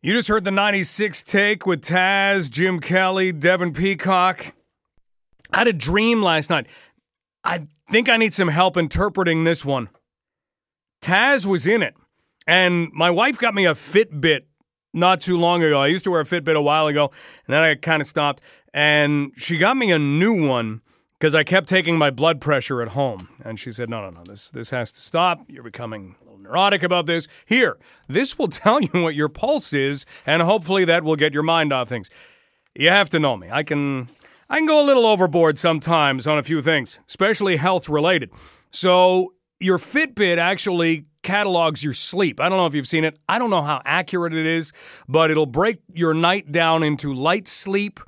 You just heard the 96 take with Taz, Jim Kelly, Devin Peacock. I had a dream last night. I think I need some help interpreting this one. Taz was in it, and my wife got me a Fitbit not too long ago. I used to wear a Fitbit a while ago, and then I kind of stopped. And she got me a new one because I kept taking my blood pressure at home. And she said, "No, no, no. This this has to stop. You're becoming neurotic about this. Here, this will tell you what your pulse is, and hopefully that will get your mind off things." You have to know me. I can I can go a little overboard sometimes on a few things, especially health related. So your Fitbit actually catalogs your sleep. I don't know if you've seen it. I don't know how accurate it is, but it'll break your night down into light sleep,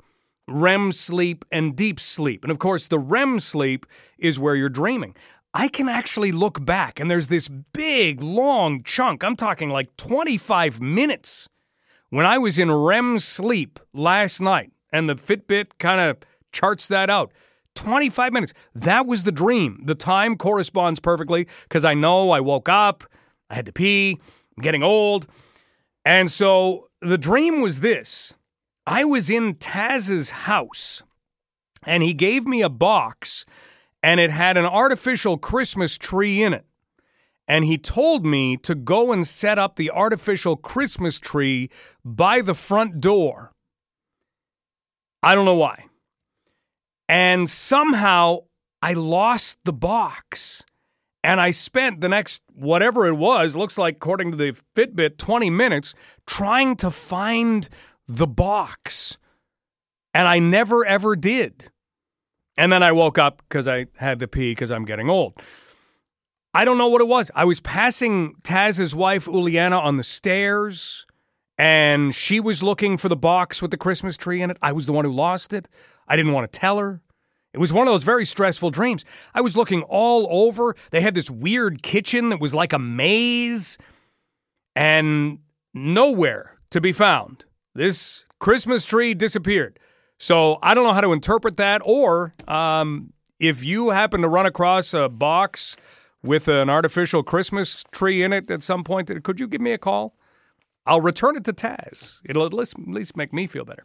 REM sleep, and deep sleep. And of course, the REM sleep is where you're dreaming. I can actually look back, and there's this big, long chunk. I'm talking like 25 minutes when I was in REM sleep last night, and the Fitbit kind of charts that out. 25 minutes. That was the dream. The time corresponds perfectly because I know I woke up, I had to pee, I'm getting old. And so the dream was this I was in Taz's house, and he gave me a box, and it had an artificial Christmas tree in it. And he told me to go and set up the artificial Christmas tree by the front door. I don't know why. And somehow I lost the box. And I spent the next, whatever it was, looks like, according to the Fitbit, 20 minutes trying to find the box. And I never, ever did. And then I woke up because I had to pee because I'm getting old. I don't know what it was. I was passing Taz's wife, Uliana, on the stairs, and she was looking for the box with the Christmas tree in it. I was the one who lost it. I didn't want to tell her. It was one of those very stressful dreams. I was looking all over. They had this weird kitchen that was like a maze and nowhere to be found. This Christmas tree disappeared. So I don't know how to interpret that. Or um, if you happen to run across a box with an artificial Christmas tree in it at some point, could you give me a call? I'll return it to Taz. It'll at least, at least make me feel better.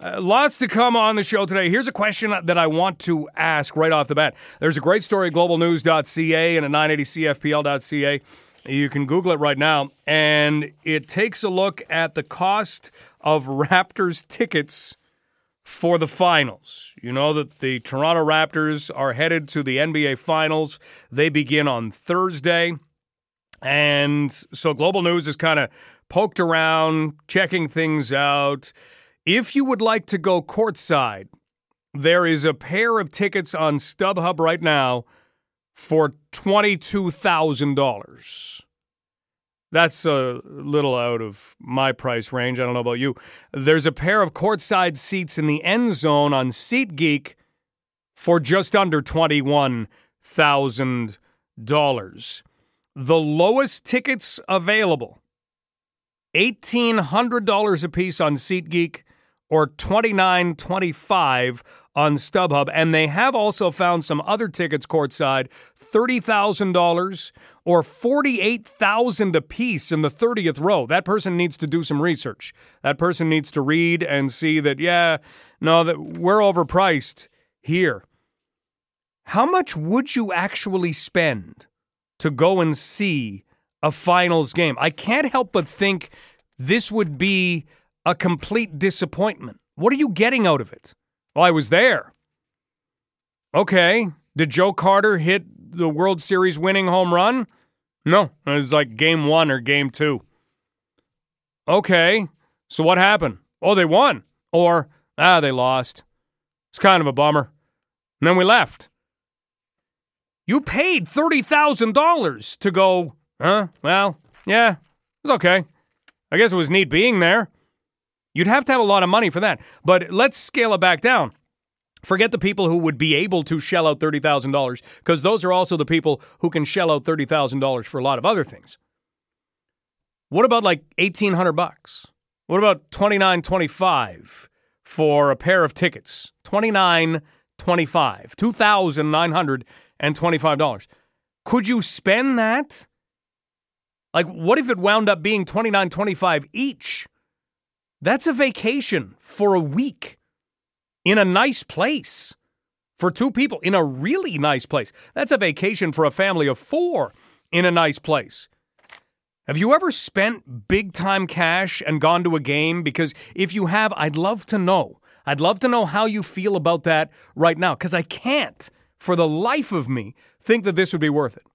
Uh, lots to come on the show today. Here's a question that I want to ask right off the bat. There's a great story at globalnews.ca and at 980cfpl.ca. You can Google it right now, and it takes a look at the cost of Raptors tickets for the finals. You know that the Toronto Raptors are headed to the NBA Finals. They begin on Thursday. And so Global News is kind of poked around, checking things out. If you would like to go courtside, there is a pair of tickets on StubHub right now for $22,000. That's a little out of my price range. I don't know about you. There's a pair of courtside seats in the end zone on SeatGeek for just under $21,000. The lowest tickets available $1,800 a piece on SeatGeek or $29.25 on StubHub. And they have also found some other tickets courtside, $30,000 or $48,000 a piece in the 30th row. That person needs to do some research. That person needs to read and see that, yeah, no, that we're overpriced here. How much would you actually spend to go and see a finals game? I can't help but think this would be a complete disappointment. What are you getting out of it? Well, I was there. Okay. Did Joe Carter hit the World Series winning home run? No. It was like game one or game two. Okay. So what happened? Oh, they won. Or, ah, they lost. It's kind of a bummer. And then we left. You paid $30,000 to go, huh? Well, yeah, it was okay. I guess it was neat being there. You'd have to have a lot of money for that. But let's scale it back down. Forget the people who would be able to shell out $30,000 because those are also the people who can shell out $30,000 for a lot of other things. What about like 1800 bucks? What about 29.25 for a pair of tickets? 29.25, $2,925. Could you spend that? Like what if it wound up being 29.25 each? That's a vacation for a week in a nice place for two people in a really nice place. That's a vacation for a family of four in a nice place. Have you ever spent big time cash and gone to a game? Because if you have, I'd love to know. I'd love to know how you feel about that right now, because I can't, for the life of me, think that this would be worth it.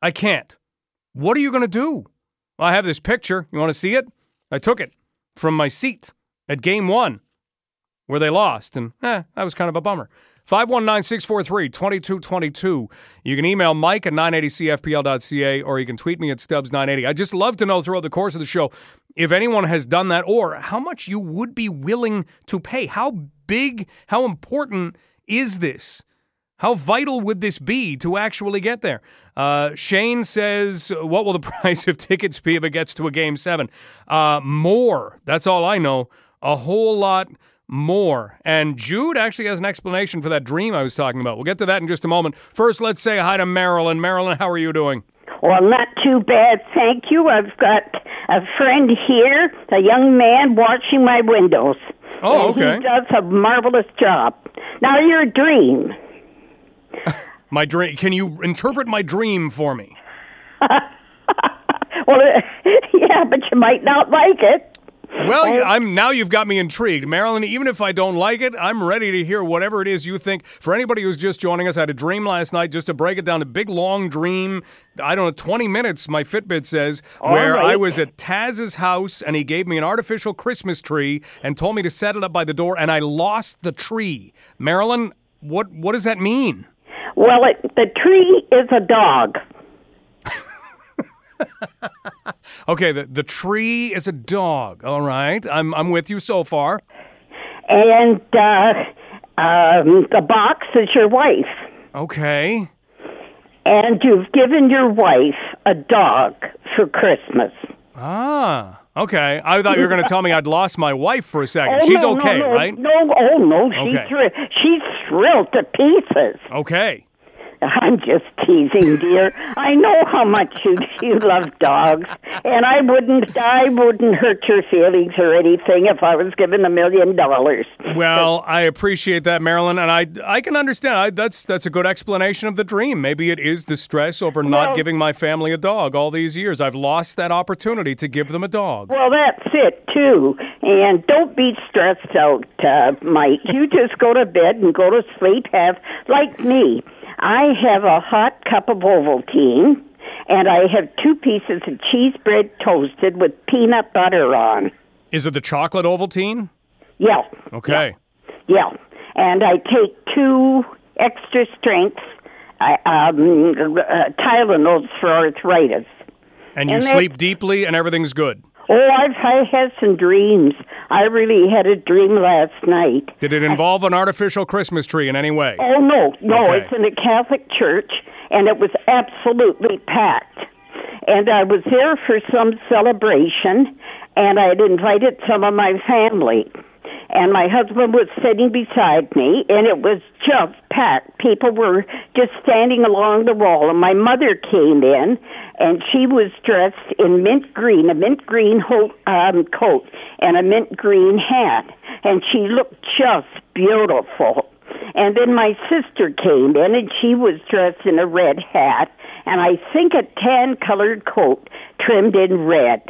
I can't. What are you going to do? Well, I have this picture. You want to see it? I took it from my seat at game one where they lost, and eh, that was kind of a bummer. 519 643 2222. You can email Mike at 980cfpl.ca or you can tweet me at Stubbs980. I'd just love to know throughout the course of the show if anyone has done that or how much you would be willing to pay. How big, how important is this? How vital would this be to actually get there? Uh, Shane says, What will the price of tickets be if it gets to a game seven? Uh, more. That's all I know. A whole lot more. And Jude actually has an explanation for that dream I was talking about. We'll get to that in just a moment. First, let's say hi to Marilyn. Marilyn, how are you doing? Well, not too bad, thank you. I've got a friend here, a young man watching my windows. Oh, okay. He does a marvelous job. Now, your dream. my dream. Can you interpret my dream for me? well, yeah, but you might not like it. Well, oh. I'm now you've got me intrigued, Marilyn. Even if I don't like it, I'm ready to hear whatever it is you think. For anybody who's just joining us, I had a dream last night. Just to break it down, a big long dream. I don't know, 20 minutes. My Fitbit says where right. I was at Taz's house and he gave me an artificial Christmas tree and told me to set it up by the door, and I lost the tree. Marilyn, what what does that mean? Well, it, the tree is a dog. okay, the the tree is a dog. All right, I'm I'm with you so far. And uh, um, the box is your wife. Okay. And you've given your wife a dog for Christmas. Ah. Okay, I thought you were going to tell me I'd lost my wife for a second. Oh, she's no, okay, no, no, right? No, oh no, she's Okay. thr- she's thrilled to pieces. Okay. I'm just teasing, dear. I know how much you you love dogs, and I wouldn't I wouldn't hurt your feelings or anything if I was given a million dollars. Well, I appreciate that, Marilyn, and I I can understand. I, that's that's a good explanation of the dream. Maybe it is the stress over not Well- giving my family a dog all these years. I've lost that opportunity to give them a dog. Well, that's it too. And don't be stressed out, uh, Mike. You just go to bed and go to sleep. Have like me. I have a hot cup of Ovaltine, and I have two pieces of cheese bread toasted with peanut butter on. Is it the chocolate Ovaltine? Yeah. Okay. Yeah. And I take two extra strength um, uh, Tylenols for arthritis. And you And sleep deeply and everything's good. Oh, I've I had some dreams. I really had a dream last night. Did it involve an artificial Christmas tree in any way? Oh no, no, Okay. it's in a Catholic church, and it was absolutely packed. And I was there for some celebration, and I had invited some of my family. And my husband was sitting beside me, and it was just packed. People were just standing along the wall, and my mother came in, and she was dressed in mint green, a mint green ho- um, coat, and a mint green hat, and she looked just beautiful. And then my sister came in, and she was dressed in a red hat, and I think a tan colored coat trimmed in red.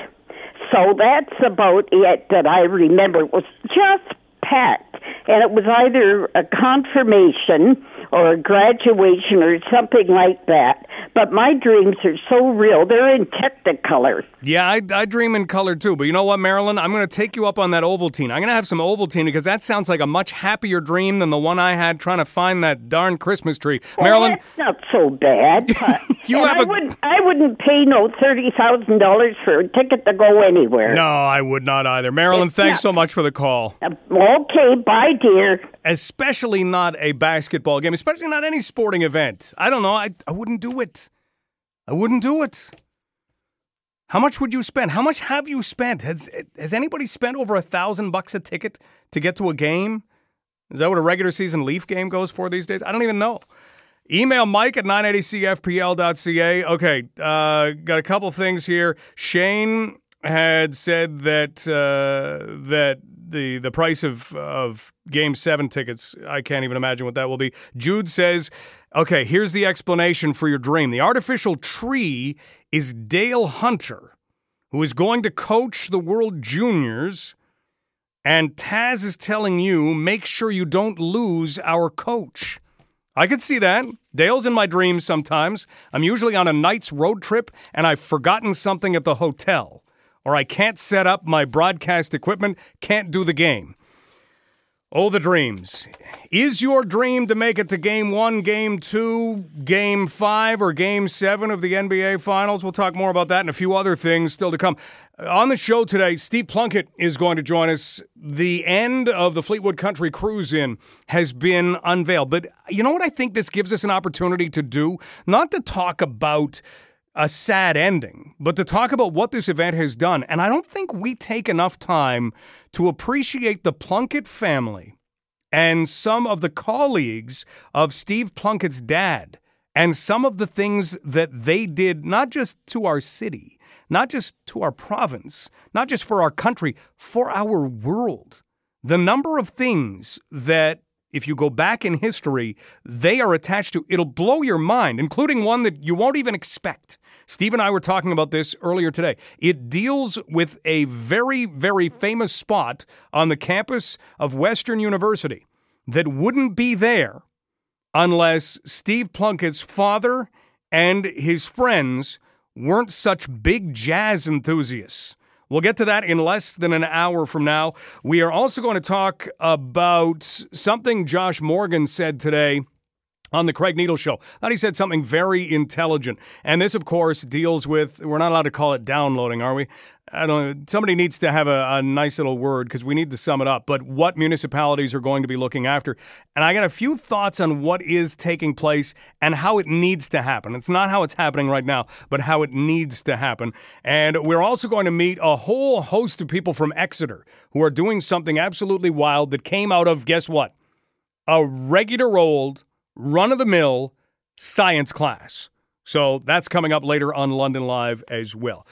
So that's about it that I remember. It was just packed, and it was either a confirmation or a graduation or something like that. But my dreams are so real; they're in Technicolor. Yeah, I, I dream in color too. But you know what, Marilyn? I'm going to take you up on that Ovaltine. I'm going to have some Ovaltine because that sounds like a much happier dream than the one I had trying to find that darn Christmas tree. Marilyn, that's not so bad. but- You have I a- wouldn't. I wouldn't pay no thirty thousand dollars for a ticket to go anywhere. no, I would not either. Marilyn, It's thanks not- so much for the call. Uh, Okay, bye, dear. Especially not a basketball game, especially not any sporting event. I don't know. I, I wouldn't do it. I wouldn't do it. How much would you spend? How much have you spent? Has, has anybody spent over a thousand bucks a ticket to get to a game? Is that what a regular season Leaf game goes for these days? I don't even know. Email Mike at 980cfpl.ca. Okay, uh, got a couple things here. Shane had said that uh, that the the price of of Game Seven tickets. I can't even imagine what that will be. Jude says, "Okay, here's the explanation for your dream. The artificial tree is Dale Hunter, who is going to coach the World Juniors." And Taz is telling you, make sure you don't lose our coach. I could see that. Dale's in my dreams sometimes. I'm usually on a night's road trip and I've forgotten something at the hotel or I can't set up my broadcast equipment, can't do the game. Oh, the dreams. Is your dream to make it to game one, game two, game five, or game seven of the NBA Finals? We'll talk more about that and a few other things still to come. On the show today, Steve Plunkett is going to join us. The end of the Fleetwood Country Cruise In has been unveiled. But you know what I think this gives us an opportunity to do? Not to talk about a sad ending, but to talk about what this event has done. And I don't think we take enough time to appreciate the Plunkett family and some of the colleagues of Steve Plunkett's dad and some of the things that they did, not just to our city, not just to our province, not just for our country, for our world. The number of things that if you go back in history, they are attached to. It'll blow your mind, including one that you won't even expect. Steve and I were talking about this earlier today. It deals with a very, very famous spot on the campus of Western University that wouldn't be there unless Steve Plunkett's father and his friends weren't such big jazz enthusiasts. We'll get to that in less than an hour from now. We are also going to talk about something Josh Morgan said today on the Craig Needles Show. Thought he said something very intelligent. And this, of course, deals with, we're not allowed to call it downloading, are we? I don't somebody needs to have a, a nice little word because we need to sum it up. But what municipalities are going to be looking after. And I got a few thoughts on what is taking place and how it needs to happen. It's not how it's happening right now, but how it needs to happen. And we're also going to meet a whole host of people from Exeter who are doing something absolutely wild that came out of, guess what? A regular old run of the mill science class. So that's coming up later on London Live as well.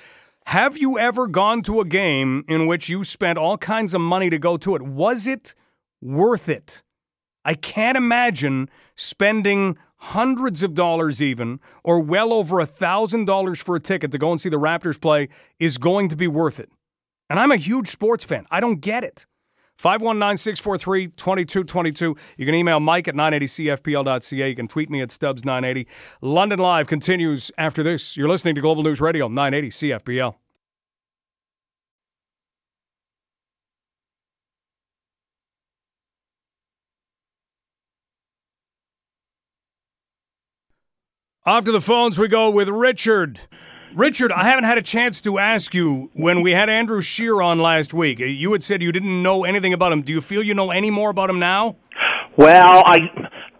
Have you ever gone to a game in which you spent all kinds of money to go to it? Was it worth it? I can't imagine spending hundreds of dollars, even, or well over a thousand dollars for a ticket to go and see the Raptors play is going to be worth it. And I'm a huge sports fan. I don't get it. 519 643 2222. You can email Mike at 980CFPL.ca. You can tweet me at Stubbs980. London Live continues after this. You're listening to Global News Radio, 980 CFPL. Off to the phones we go with Richard. Richard, I haven't had a chance to ask you when we had Andrew Scheer on last week. Uh, you had said you didn't know anything about him. Do you feel you know any more about him now? Well, I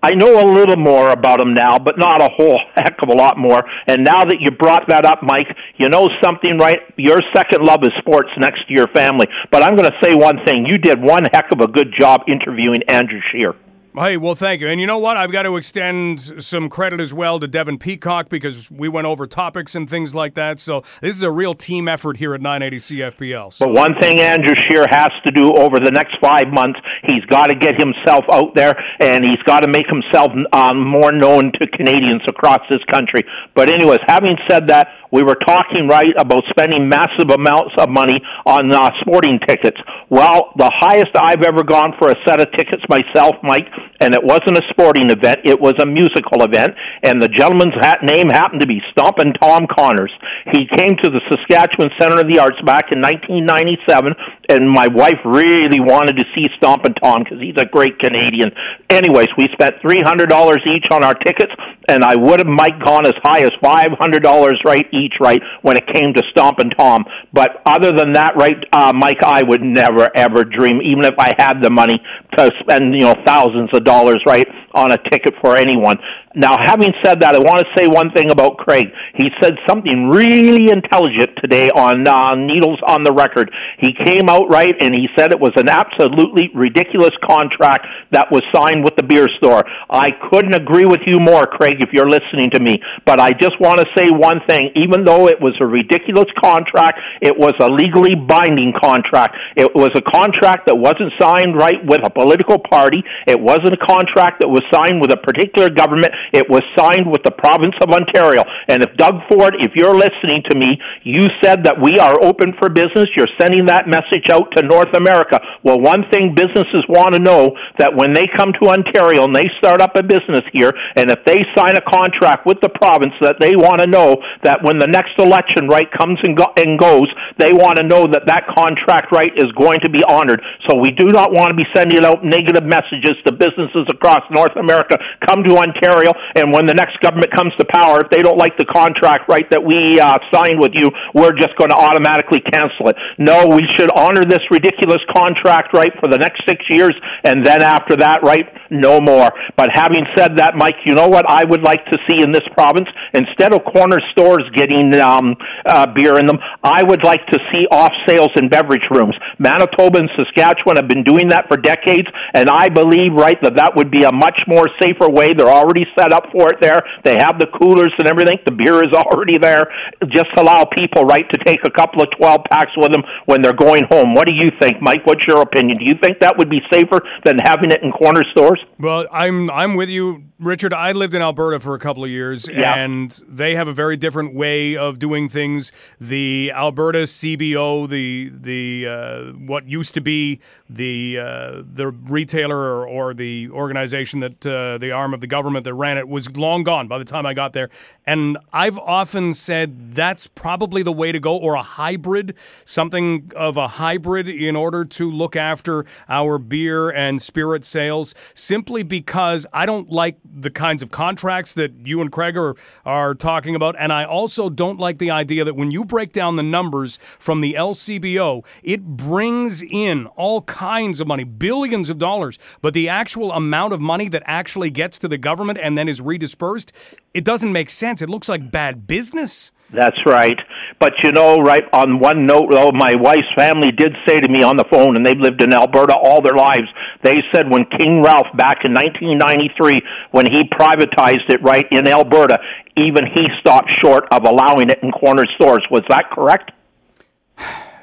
I know a little more about him now, but not a whole heck of a lot more. And now that you brought that up, Mike, you know something, right? Your second love is sports next to your family. But I'm going to say one thing. You did one heck of a good job interviewing Andrew Scheer. Hey, well, thank you. And you know what? I've got to extend some credit as well to Devin Peacock because we went over topics and things like that. So this is a real team effort here at 980 CFPL. So. But one thing Andrew Scheer has to do over the next five months, he's got to get himself out there and he's got to make himself um, more known to Canadians across this country. But anyways, having said that, we were talking right about spending massive amounts of money on uh, sporting tickets. Well, the highest I've ever gone for a set of tickets myself, Mike, and it wasn't a sporting event; it was a musical event. And the gentleman's hat name happened to be Stompin' Tom Connors. He came to the Saskatchewan Center of the Arts back in 1997, and my wife really wanted to see Stompin' Tom because he's a great Canadian. Anyways, we spent three hundred dollars each on our tickets, and I would have Mike gone as high as five hundred dollars right each, right, when it came to Stompin' Tom. But other than that, right, uh, Mike, I would never ever dream, even if I had the money to spend, you know, thousands of dollars, right, on a ticket for anyone. Now, having said that, I want to say one thing about Craig. He said something really intelligent today on uh, Needles on the Record. He came out right and he said it was an absolutely ridiculous contract that was signed with the beer store. I couldn't agree with you more, Craig. Craig, if you're listening to me. But I just want to say one thing. Even though it was a ridiculous contract, it was a legally binding contract. It was a contract that wasn't signed right with a political party. It wasn't a contract that was signed with a particular government. It was signed with the province of Ontario. And if Doug Ford, if you're listening to me, you said that we are open for business. You're sending that message out to North America. Well, one thing businesses want to know that when they come to Ontario and they start up a business here, and if they sign a contract with the province, that they want to know that when the next election right comes and, go- and goes, they want to know that that contract right is going to be honored. So we do not want to be sending out negative messages to businesses across North America. Come to Ontario, and when the next government comes to power, if they don't like the contract right that we uh, signed with you, we're just going to automatically cancel it. No, we should honor this ridiculous contract right for the next six years, and then after that, right, no more. But having said that, Mike, you know what I would like to see in this province? Instead of corner stores getting um, uh, beer in them, I would like to see off sales in beverage rooms. Manitoba and Saskatchewan have been doing that for decades, and I believe, right, that that would be a much more safer way. They're already set up for it there. They have the coolers and everything. The beer is already there. Just allow people, right, to take a couple of 12 packs with them when they're going home. What do you think, Mike? What's your opinion? Do you think that would be safer than having it in corner stores? Well, I'm I'm with you, Richard. I lived in Alberta for a couple of years, Yeah. and they have a very different way of doing things. The Alberta CBO, the the uh, what used to be the uh, the retailer or, or the organization that uh, the arm of the government that ran it was long gone by the time I got there. And I've often said that's probably the way to go, or a hybrid, something of a hybrid in order to look after our beer and spirit sales, simply because I don't like the kinds of contracts that you and Craig are, are talking about. And I also don't like the idea that when you break down the numbers from the LCBO, it brings in all kinds of money, billions of dollars. But the actual amount of money that actually gets to the government and then is redispersed, it doesn't make sense. It looks like bad business. That's right. But you know, right on one note, though, my wife's family did say to me on the phone, and they've lived in Alberta all their lives. They said when King Ralph back in 1993, when he privatized it right in Alberta, even he stopped short of allowing it in corner stores. Was that correct?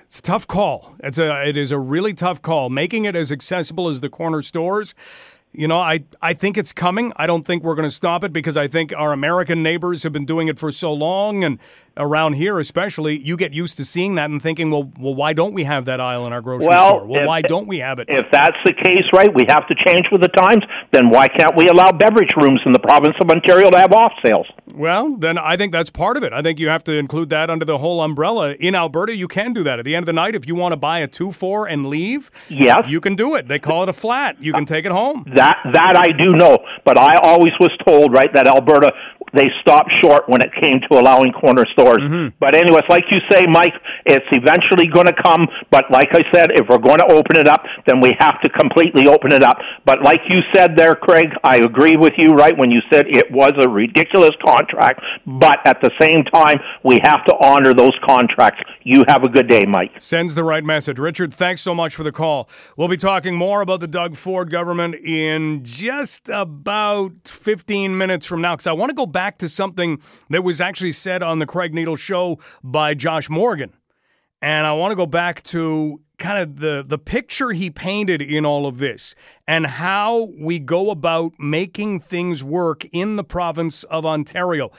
It's a tough call. It's a it is a really tough call. Making it as accessible as the corner stores. You know, I, I think it's coming. I don't think we're going to stop it because I think our American neighbors have been doing it for so long, and around here especially, you get used to seeing that and thinking, well, well, why don't we have that aisle in our grocery Well, store? Well, if- why don't we have it? If that's the case, right, we have to change with the times. Then why can't we allow beverage rooms in the province of Ontario to have off sales? Well, then I think that's part of it. I think you have to include that under the whole umbrella. In Alberta, you can do that. At the end of the night, if you want to buy a 2 4 and leave, Yes. you can do it. They call it a flat. You can uh, take it home. That that I do know, but I always was told right that Alberta they stopped short when it came to allowing corner stores. Mm-hmm. But anyways, like you say, Mike, it's eventually going to come. But like I said, if we're going to open it up, then we have to completely open it up. But like you said there, Craig, I agree with you. Right when you said it was a ridiculous contract, but at the same time, we have to honor those contracts. You have a good day, Mike. Sends the right message. Richard, thanks so much for the call. We'll be talking more about the Doug Ford government in just about 15 minutes from now because I want to go back to something that was actually said on the Craig Needles show by Josh Morgan. And I want to go back to kind of the, the picture he painted in all of this and how we go about making things work in the province of Ontario.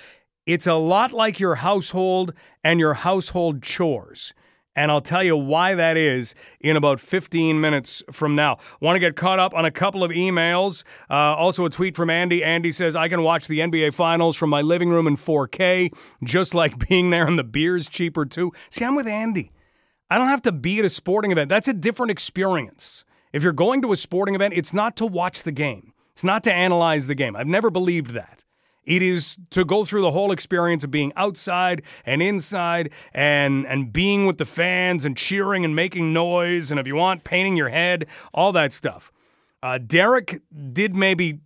It's a lot like your household and your household chores. And I'll tell you why that is in about 15 minutes from now. Want to get caught up on a couple of emails? Uh, also, a tweet from Andy. Andy says, I can watch the NBA Finals from my living room in 4K, just like being there, and the beer's cheaper too. See, I'm with Andy. I don't have to be at a sporting event. That's a different experience. If you're going to a sporting event, it's not to watch the game, it's not to analyze the game. I've never believed that. It is to go through the whole experience of being outside and inside and and being with the fans and cheering and making noise and if you want painting your head, all that stuff. Uh, Derek did maybe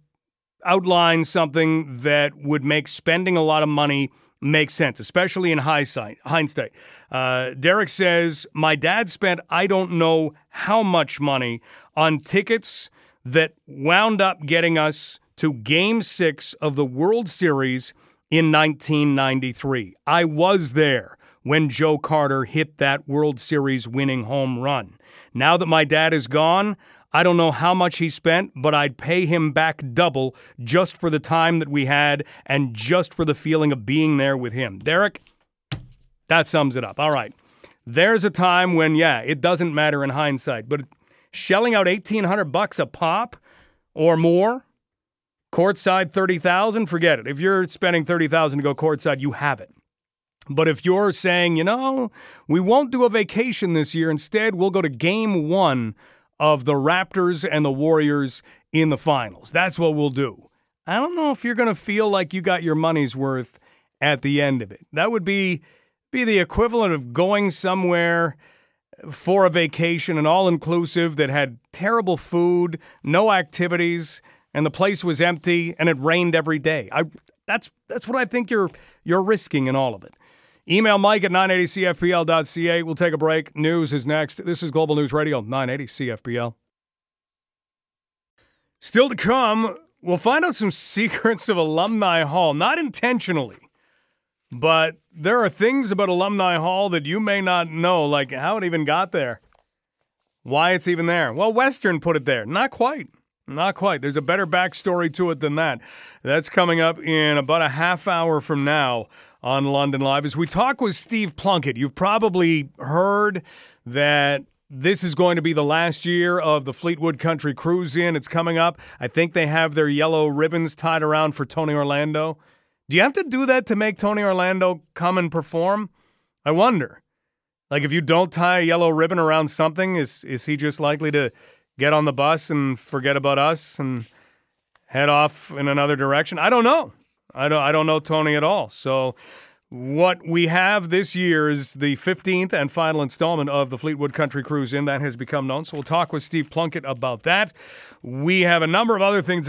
outline something that would make spending a lot of money make sense, especially in hindsight. Hindsight, uh, Derek says, "My dad spent I don't know how much money on tickets that wound up getting us." To game six of the World Series in 1993. I was there when Joe Carter hit that World Series winning home run. Now that my dad is gone, I don't know how much he spent, but I'd pay him back double just for the time that we had and just for the feeling of being there with him. Derek, that sums it up. All right. There's a time when, yeah, it doesn't matter in hindsight, but shelling out 1800 bucks a pop or more, courtside 30,000, forget it. If you're spending 30,000 to go courtside, you have it. But if you're saying, you know, we won't do a vacation this year, instead we'll go to game 1 of the Raptors and the Warriors in the finals. That's what we'll do. I don't know if you're going to feel like you got your money's worth at the end of it. That would be be the equivalent of going somewhere for a vacation, an all inclusive that had terrible food, no activities, and the place was empty and it rained every day. I that's that's what I think you're you're risking in all of it. Email Mike at 980CFPL.ca. We'll take a break. News is next. This is Global News Radio, 980 CFPL. Still to come, we'll find out some secrets of Alumni Hall, not intentionally, but there are things about Alumni Hall that you may not know, like how it even got there, why it's even there. Well, Western put it there. Not quite. Not quite. There's a better backstory to it than that. That's coming up in about a half hour from now on London Live. As we talk with Steve Plunkett, you've probably heard that this is going to be the last year of the Fleetwood Country Cruise In. It's coming up. I think they have their yellow ribbons tied around for Tony Orlando. Do you have to do that to make Tony Orlando come and perform? I wonder. Like if you don't tie a yellow ribbon around something, is is he just likely to get on the bus and forget about us and head off in another direction? I don't know. I don't I don't know Tony at all. So what we have this year is the 15th and final installment of the Fleetwood Country Cruise In. That has become known. So we'll talk with Steve Plunkett about that. We have a number of other things.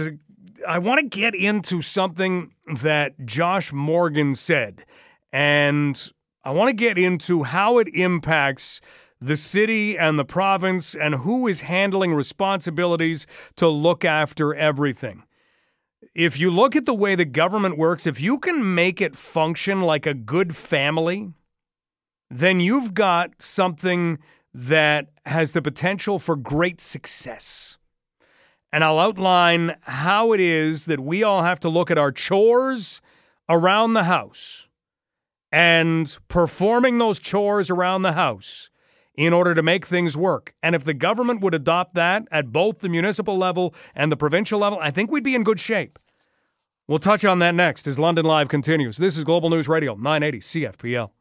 I want to get into something that Josh Morgan said. And I want to get into how it impacts the city and the province and who is handling responsibilities to look after everything if you look at the way the government works, if you can make it function like a good family, then you've got something that has the potential for great success. And I'll outline how it is that we all have to look at our chores around the house and performing those chores around the house in order to make things work. And if the government would adopt that at both the municipal level and the provincial level, I think we'd be in good shape. We'll touch on that next as London Live continues. This is Global News Radio, 980 CFPL.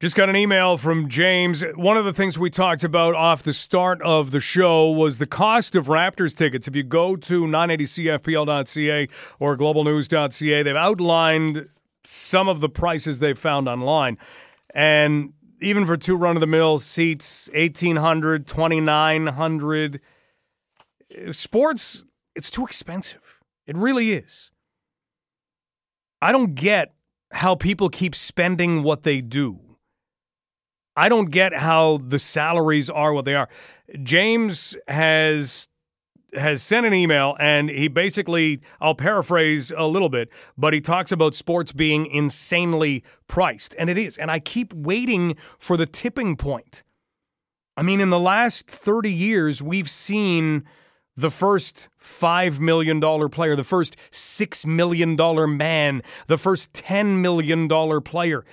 Just got an email from James. One of the things we talked about off the start of the show was the cost of Raptors tickets. If you go to 980CFPL.ca or globalnews.ca, they've outlined some of the prices they've found online. And even for two run of the mill seats, 1800 2900 sports, it's too expensive. It really is. I don't get how people keep spending what they do. I don't get how the salaries are what they are. James has has sent an email and he basically I'll paraphrase a little bit, but he talks about sports being insanely priced and it is. And I keep waiting for the tipping point. I mean in the last 30 years we've seen the first $5 million player, the first $6 million man, the first $10 million player.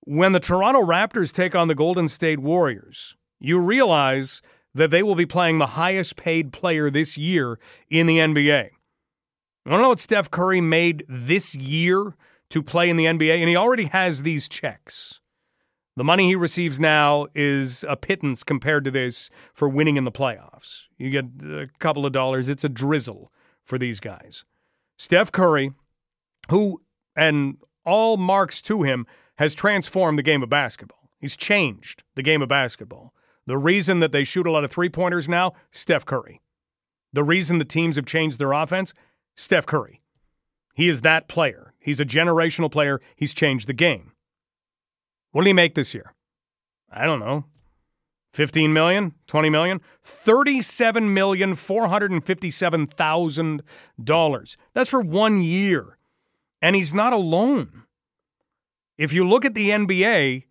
When the Toronto Raptors take on the Golden State Warriors, you realize that they will be playing the highest paid player this year in the NBA. I don't know what Steph Curry made this year to play in the NBA, and he already has these checks. The money he receives now is a pittance compared to this for winning in the playoffs. You get a couple of dollars, it's a drizzle for these guys. Steph Curry, who, and all marks to him, has transformed the game of basketball. He's changed the game of basketball. The reason that they shoot a lot of three pointers now, Steph Curry. The reason the teams have changed their offense, Steph Curry. He is that player. He's a generational player. He's changed the game. What did he make this year? I don't know. 15 million, 20 million, 37 million 457,000 dollars. That's for 1 year. And he's not alone. If you look at the NBA,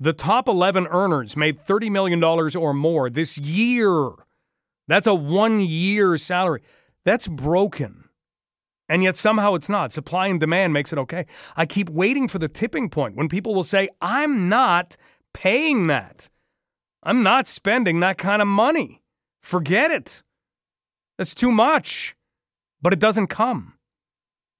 the top 11 earners made $30 million or more this year. That's a 1 year salary. That's broken. And yet somehow it's not. Supply and demand makes it okay. I keep waiting for the tipping point when people will say, I'm not paying that. I'm not spending that kind of money. Forget it. That's too much. But it doesn't come.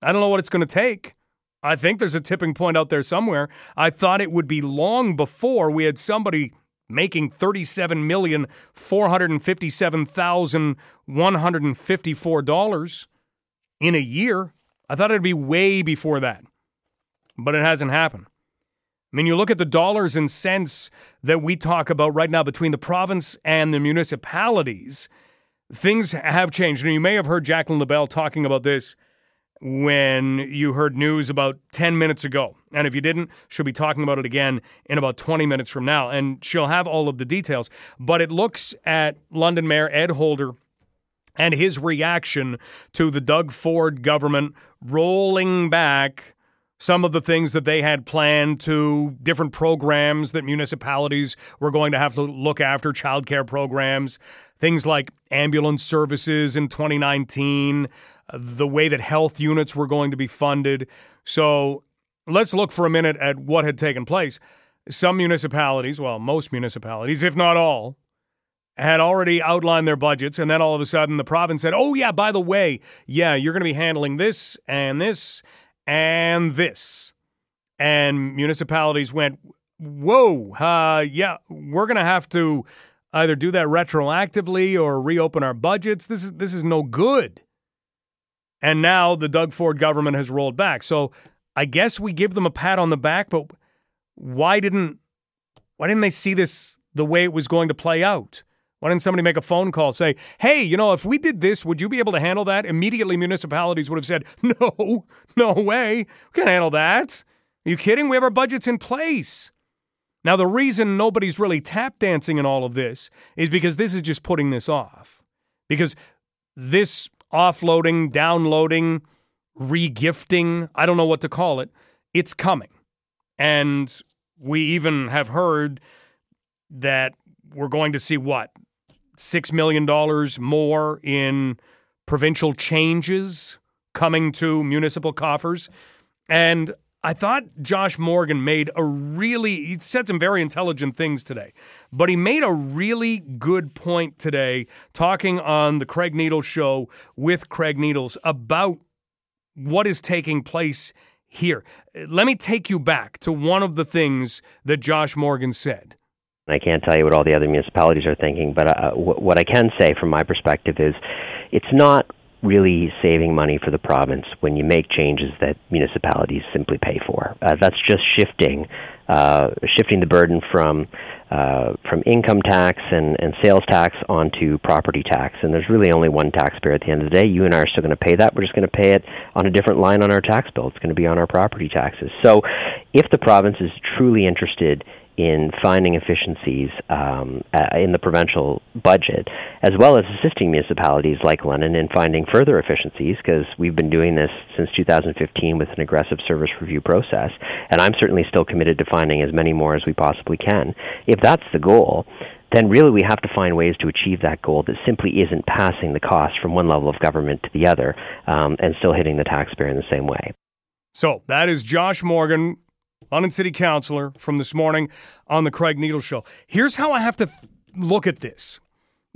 I don't know what it's going to take. I think there's a tipping point out there somewhere. I thought it would be long before we had somebody making thirty-seven million four hundred and fifty-seven thousand one hundred and fifty-four dollars in a year. I thought it'd be way before that, but it hasn't happened. I mean, you look at the dollars and cents that we talk about right now between the province and the municipalities, things have changed. And you may have heard Jacqueline LaBelle talking about this when you heard news about 10 minutes ago. And if you didn't, she'll be talking about it again in about 20 minutes from now. And she'll have all of the details. But it looks at London Mayor Ed Holder and his reaction to the Doug Ford government rolling back some of the things that they had planned to different programs that municipalities were going to have to look after, childcare programs, things like ambulance services in 2019, the way that health units were going to be funded. So let's look for a minute at what had taken place. Some municipalities, well, most municipalities, if not all, had already outlined their budgets, and then all of a sudden the province said, Oh, yeah, by the way, yeah, you're going to be handling this and this and this. And municipalities went, whoa, uh, yeah, we're going to have to either do that retroactively or reopen our budgets. This is, this is no good. And now the Doug Ford government has rolled back. So I guess we give them a pat on the back, but why didn't why didn't they see this the way it was going to play out? Why didn't somebody make a phone call, say, hey, you know, if we did this, would you be able to handle that? Immediately, municipalities would have said, no, no way. We can't handle that. Are you kidding? We have our budgets in place. Now, the reason nobody's really tap dancing in all of this is because this is just putting this off. Because this offloading, downloading, regifting, I don't know what to call it, it's coming. And we even have heard that we're going to see what? $6 million more in provincial changes coming to municipal coffers. And I thought Josh Morgan made a really, he said some very intelligent things today, but he made a really good point today talking on the Craig Needles show with Craig Needles about what is taking place here. Let me take you back to one of the things that Josh Morgan said. I can't tell you what all the other municipalities are thinking, but uh, w- what I can say from my perspective is it's not really saving money for the province when you make changes that municipalities simply pay for. Uh, that's just shifting uh, shifting the burden from uh, from income tax and, and sales tax onto property tax. And there's really only one taxpayer at the end of the day. You and I are still going to pay that. We're just going to pay it on a different line on our tax bill. It's going to be on our property taxes. So if the province is truly interested in finding efficiencies um, uh, in the provincial budget, as well as assisting municipalities like London in finding further efficiencies, because we've been doing this since 2015 with an aggressive service review process, and I'm certainly still committed to finding as many more as we possibly can. If that's the goal, then really we have to find ways to achieve that goal that simply isn't passing the cost from one level of government to the other um, and still hitting the taxpayer in the same way. So that is Josh Morgan, London City Councilor from this morning on the Craig Needles Show. Here's how I have to look at this.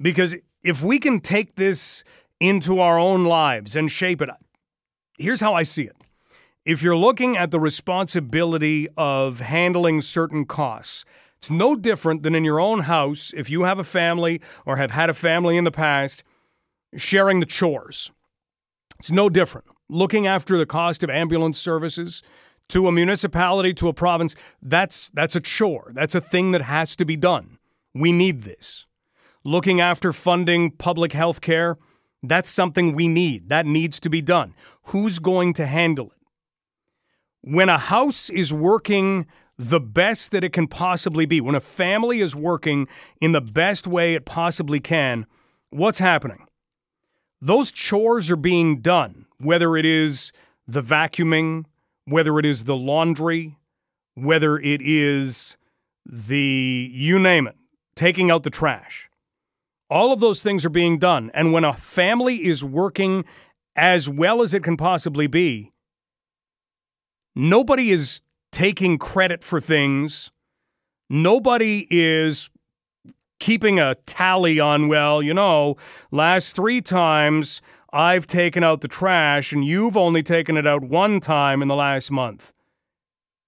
Because if we can take this into our own lives and shape it, here's how I see it. If you're looking at the responsibility of handling certain costs, it's no different than in your own house if you have a family or have had a family in the past sharing the chores. It's no different. Looking after the cost of ambulance services, to a municipality, to a province, that's that's a chore. That's a thing that has to be done. We need this. Looking after funding public health care, that's something we need. That needs to be done. Who's going to handle it? When a house is working the best that it can possibly be, when a family is working in the best way it possibly can, what's happening? Those chores are being done, whether it is the vacuuming, whether it is the laundry, whether it is the you name it, taking out the trash. All of those things are being done. And when a family is working as well as it can possibly be, nobody is taking credit for things. Nobody is keeping a tally on, well, you know, last three times I've taken out the trash and you've only taken it out one time in the last month.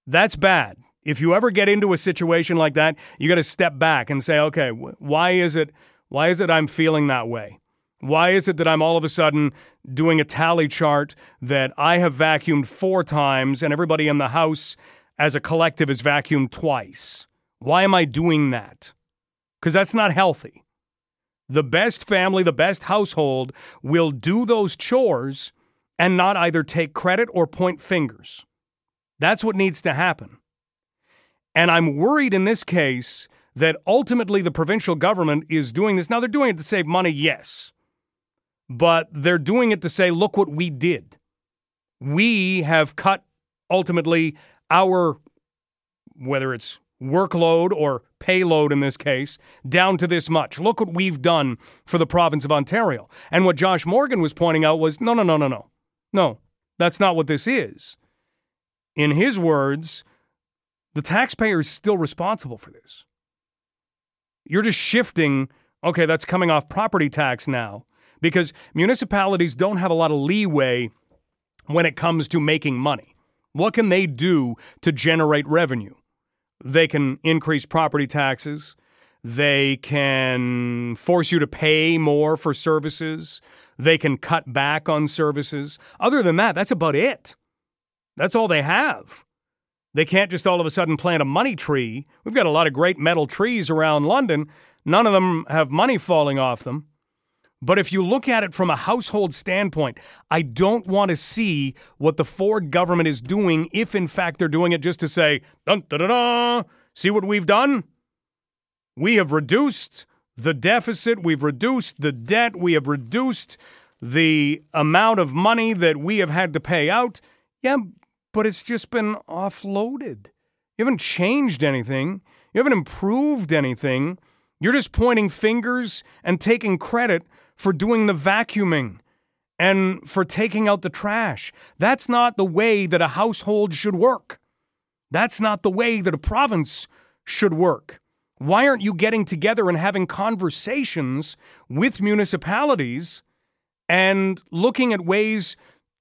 That's bad. If you ever get into a situation like that, you got to step back and say, okay, why is it why is it I'm feeling that way? Why is it that I'm all of a sudden doing a tally chart that I have vacuumed four times and everybody in the house as a collective has vacuumed twice? Why am I doing that? Because that's not healthy. The best family, the best household will do those chores and not either take credit or point fingers. That's what needs to happen. And I'm worried in this case that ultimately the provincial government is doing this. Now, they're doing it to save money, yes, but they're doing it to say, look what we did. We have cut ultimately our, whether it's workload or payload in this case, down to this much. Look what we've done for the province of Ontario. And what Josh Morgan was pointing out was no, no, no, no, no. No, that's not what this is. In his words, the taxpayer is still responsible for this. You're just shifting, okay, that's coming off property tax now because municipalities don't have a lot of leeway when it comes to making money. What can they do to generate revenue? They can increase property taxes. They can force you to pay more for services. They can cut back on services. Other than that, that's about it. That's all they have. They can't just all of a sudden plant a money tree. We've got a lot of great metal trees around London. None of them have money falling off them. But if you look at it from a household standpoint, I don't want to see what the Ford government is doing if, in fact, they're doing it just to say, dun, da, da, da, see what we've done? We have reduced the deficit, we've reduced the debt, we have reduced the amount of money that we have had to pay out. Yeah, but it's just been offloaded. You haven't changed anything, you haven't improved anything. You're just pointing fingers and taking credit for doing the vacuuming and for taking out the trash. That's not the way that a household should work. That's not the way that a province should work. Why aren't you getting together and having conversations with municipalities and looking at ways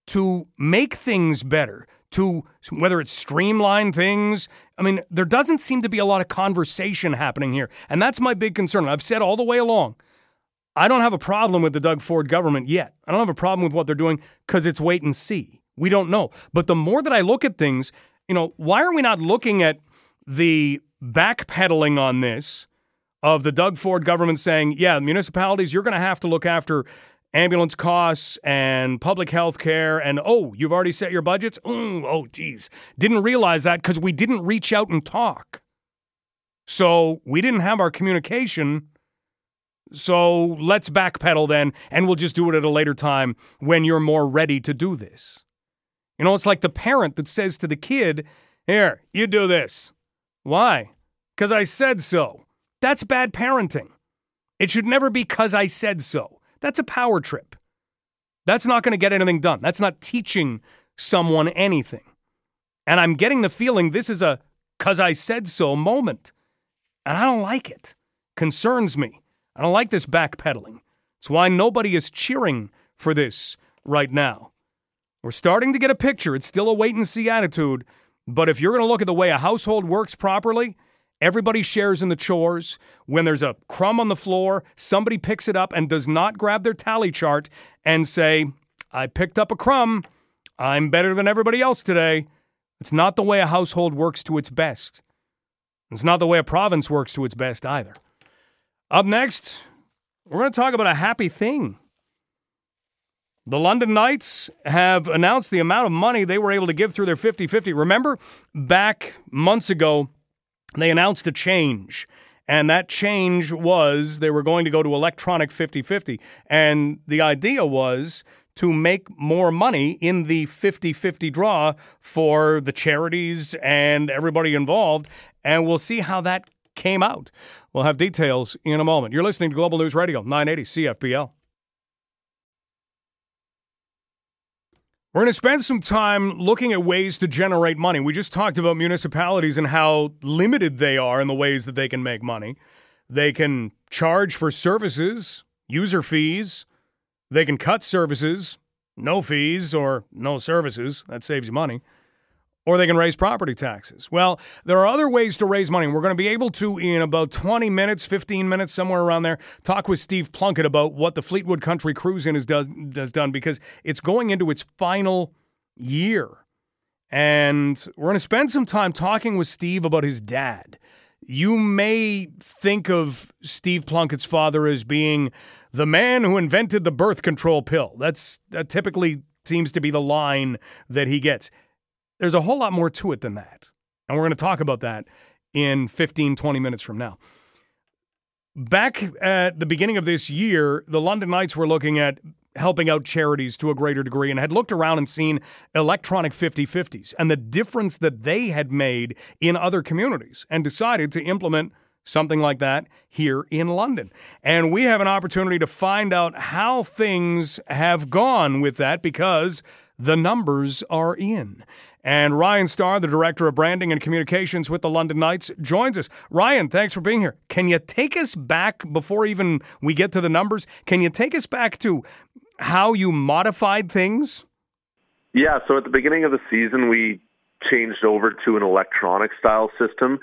to make things better, to whether it's streamline things. I mean, there doesn't seem to be a lot of conversation happening here. And that's my big concern. I've said all the way along, I don't have a problem with the Doug Ford government yet. I don't have a problem with what they're doing because it's wait and see. We don't know. But the more that I look at things, you know, why are we not looking at the backpedaling on this of the Doug Ford government saying, yeah, municipalities, you're going to have to look after ambulance costs and public health care. And oh, you've already set your budgets? Oh, geez. Didn't realize that because we didn't reach out and talk. So we didn't have our communication. So let's backpedal then, and we'll just do it at a later time when you're more ready to do this. You know, it's like the parent that says to the kid, Here, you do this. Why? Because I said so. That's bad parenting. It should never be because I said so. That's a power trip. That's not going to get anything done. That's not teaching someone anything. And I'm getting the feeling this is a cuz I said so moment. And I don't like it. Concerns me. I don't like this backpedaling. It's why nobody is cheering for this right now. We're starting to get a picture. It's still a wait and see attitude. But if you're going to look at the way a household works properly, Everybody shares in the chores. When there's a crumb on the floor, somebody picks it up and does not grab their tally chart and say, I picked up a crumb. I'm better than everybody else today. It's not the way a household works to its best. It's not the way a province works to its best either. Up next, we're going to talk about a happy thing. The London Knights have announced the amount of money they were able to give through their 50 50. Remember, back months ago, they announced a change. And that change was they were going to go to electronic 50 50. And the idea was to make more money in the 50 50 draw for the charities and everybody involved. And we'll see how that came out. We'll have details in a moment. You're listening to Global News Radio, 980 CFPL. We're going to spend some time looking at ways to generate money. We just talked about municipalities and how limited they are in the ways that they can make money. They can charge for services, user fees. They can cut services, no fees or no services. That saves you money or they can raise property taxes. Well, there are other ways to raise money. We're going to be able to, in about 20 minutes, 15 minutes, somewhere around there, talk with Steve Plunkett about what the Fleetwood Country Cruise In has, does, has done because it's going into its final year. And we're going to spend some time talking with Steve about his dad. You may think of Steve Plunkett's father as being the man who invented the birth control pill. That's that typically seems to be the line that he gets there's a whole lot more to it than that. And we're going to talk about that in 15, 20 minutes from now. Back at the beginning of this year, the London Knights were looking at helping out charities to a greater degree and had looked around and seen electronic 50 50s and the difference that they had made in other communities and decided to implement something like that here in London. And we have an opportunity to find out how things have gone with that because the numbers are in. And Ryan Starr, the Director of Branding and Communications with the London Knights, joins us. Ryan, thanks for being here. Can you take us back before even we get to the numbers? Can you take us back to how you modified things? Yeah, so at the beginning of the season, we changed over to an electronic style system.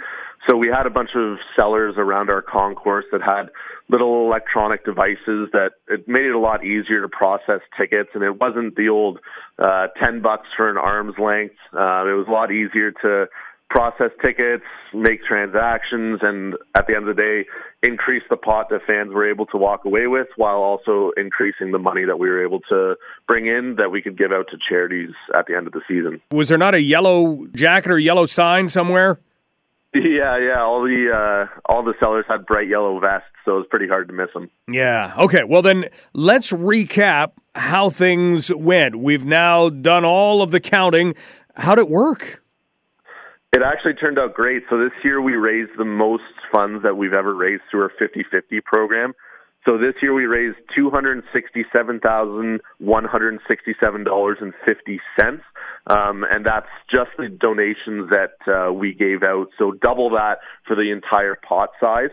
So we had a bunch of sellers around our concourse that had little electronic devices that it made it a lot easier to process tickets, and it wasn't the old uh, ten bucks for an arm's length. Uh, it was a lot easier to process tickets, make transactions, and at the end of the day, increase the pot that fans were able to walk away with, while also increasing the money that we were able to bring in that we could give out to charities at the end of the season. Was there not a yellow jacket or yellow sign somewhere? Yeah, yeah. All the uh, all the sellers had bright yellow vests, so it was pretty hard to miss them. Yeah. Okay. Well, then let's recap how things went. We've now done all of the counting. How'd it work? It actually turned out great. So this year we raised the most funds that we've ever raised through our 50-50 program. So this year we raised two hundred sixty-seven thousand one hundred sixty-seven dollars and fifty cents, um, and that's just the donations that uh, we gave out. So double that for the entire pot size.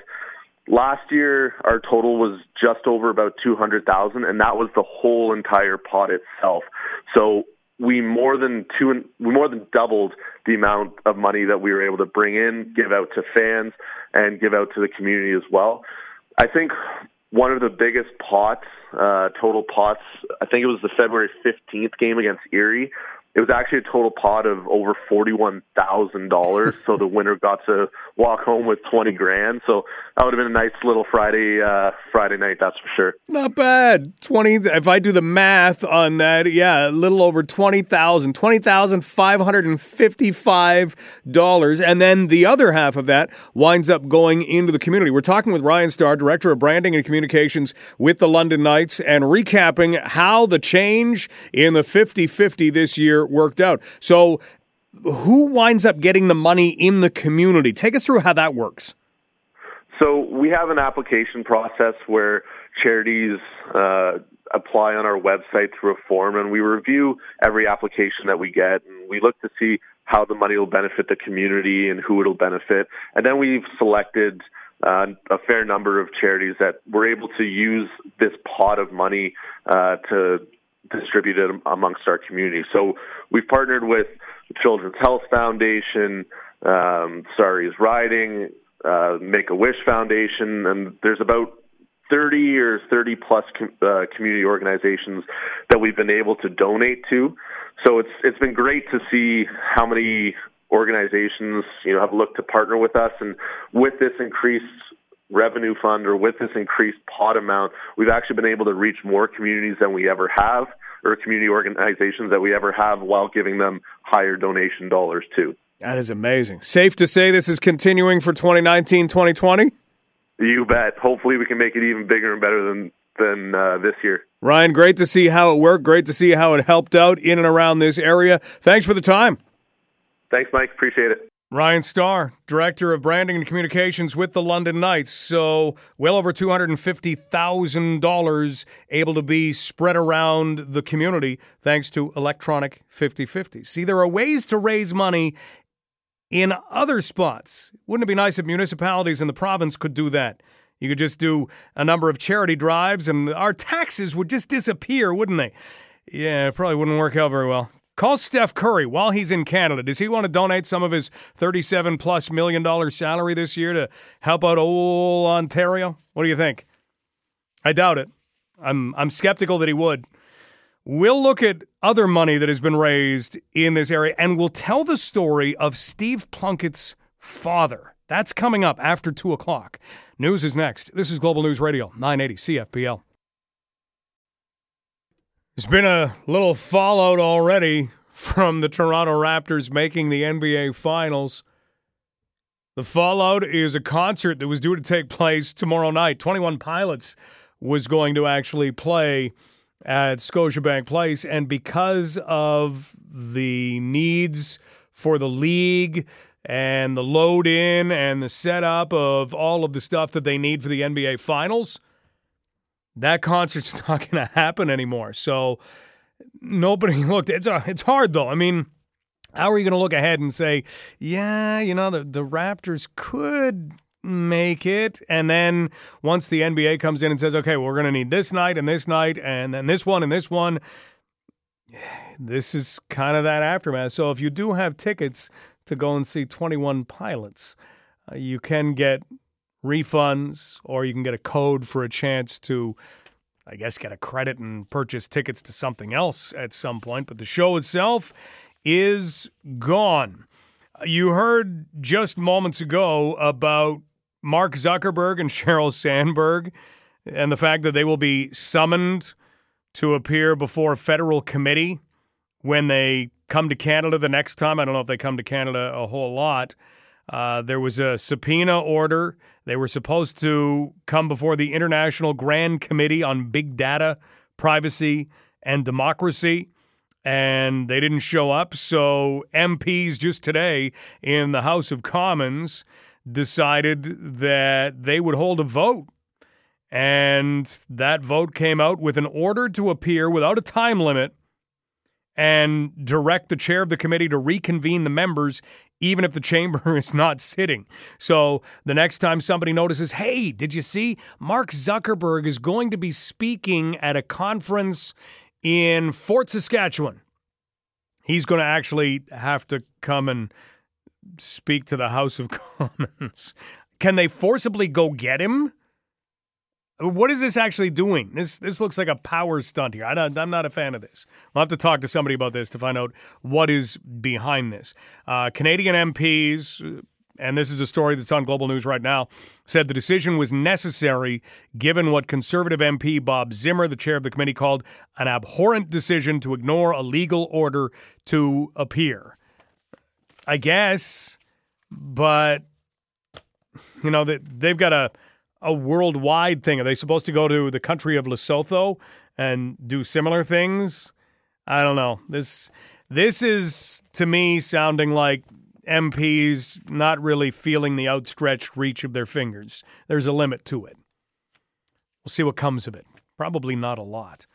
Last year, our total was just over about two hundred thousand, and that was the whole entire pot itself. So we more than two we more than doubled the amount of money that we were able to bring in, give out to fans, and give out to the community as well. I think one of the biggest pots, uh, total pots. I think it was the February 15th game against Erie it was actually a total pot of over forty-one thousand dollars. so the winner got to walk home with twenty grand. So that would have been a nice little Friday uh, Friday night, that's for sure. Not bad. Twenty. If I do the math on that, yeah, a little over twenty thousand. Twenty thousand five hundred and fifty-five dollars, and then the other half of that winds up going into the community. We're talking with Ryan Starr, director of branding and communications with the London Knights, and recapping how the change in the 50-50 this year worked out. So, who winds up getting the money in the community? Take us through how that works. So, we have an application process where charities uh, apply on our website through a form, and we review every application that we get, and we look to see how the money will benefit the community and who it'll benefit. And then we've selected uh, a fair number of charities that were able to use this pot of money uh, to distributed amongst our community. So we've partnered with the Children's Health Foundation, um, Sorry's Riding, uh, Make a Wish Foundation, and there's about 30 or 30 plus com- uh, community organizations that we've been able to donate to. So it's it's been great to see how many organizations you know have looked to partner with us, and with this increased revenue fund or with this increased pot amount, we've actually been able to reach more communities than we ever have, or community organizations that we ever have, while giving them higher donation dollars too. That is amazing. Safe to say this is continuing for 2019 2020? You bet. Hopefully, we can make it even bigger and better than than uh, this year. Ryan, great to see how it worked. Great to see how it helped out in and around this area. Thanks for the time. Thanks, Mike. Appreciate it. Ryan Starr, Director of Branding and Communications with the London Knights. So, well over $250,000 able to be spread around the community thanks to Electronic 5050. See, there are ways to raise money in other spots. Wouldn't it be nice if municipalities in the province could do that? You could just do a number of charity drives and our taxes would just disappear, wouldn't they? Yeah, it probably wouldn't work out very well. Call Steph Curry while he's in Canada. Does he want to donate some of his 37 plus million dollar salary this year to help out old Ontario? What do you think? I doubt it. I'm I'm skeptical that he would. We'll look at other money that has been raised in this area and we'll tell the story of Steve Plunkett's father. That's coming up after 2 o'clock. News is next. This is Global News Radio, 980 CFPL. There's been a little fallout already from the Toronto Raptors making the NBA Finals. The fallout is a concert that was due to take place tomorrow night. 21 Pilots was going to actually play at Scotiabank Place, and because of the needs for the league and the load in and the setup of all of the stuff that they need for the NBA Finals, that concert's not going to happen anymore. So nobody looked. It's a, it's hard though. I mean, how are you going to look ahead and say, yeah, you know, the the Raptors could make it, and then once the NBA comes in and says, okay, we're going to need this night and this night and then this one and this one. This is kind of that aftermath. So if you do have tickets to go and see 21 Pilots, uh, you can get refunds, or you can get a code for a chance to, I guess, get a credit and purchase tickets to something else at some point. But the show itself is gone. You heard just moments ago about Mark Zuckerberg and Sheryl Sandberg and the fact that they will be summoned to appear before a federal committee when they come to Canada the next time. I don't know if they come to Canada a whole lot. Uh, there was a subpoena order they were supposed to come before the International Grand Committee on Big Data, Privacy, and Democracy, and they didn't show up. So MPs just today in the House of Commons decided that they would hold a vote. And that vote came out with an order to appear without a time limit and direct the chair of the committee to reconvene the members even if the chamber is not sitting. So the next time somebody notices, hey, did you see Mark Zuckerberg is going to be speaking at a conference in Fort Saskatchewan? He's going to actually have to come and speak to the House of Commons. Can they forcibly go get him? What is this actually doing? This this looks like a power stunt here. I am not a fan of this. I'll have to talk to somebody about this to find out what is behind this. Uh, Canadian MPs, and this is a story that's on Global News right now, said the decision was necessary given what Conservative MP Bob Zimmer, the chair of the committee, called an abhorrent decision to ignore a legal order to appear. I guess, but you know that they've got a a worldwide thing? Are they supposed to go to the country of Lesotho and do similar things? I don't know. This this is to me sounding like MPs not really feeling the outstretched reach of their fingers. There's a limit to it. We'll see what comes of it. Probably not a lot.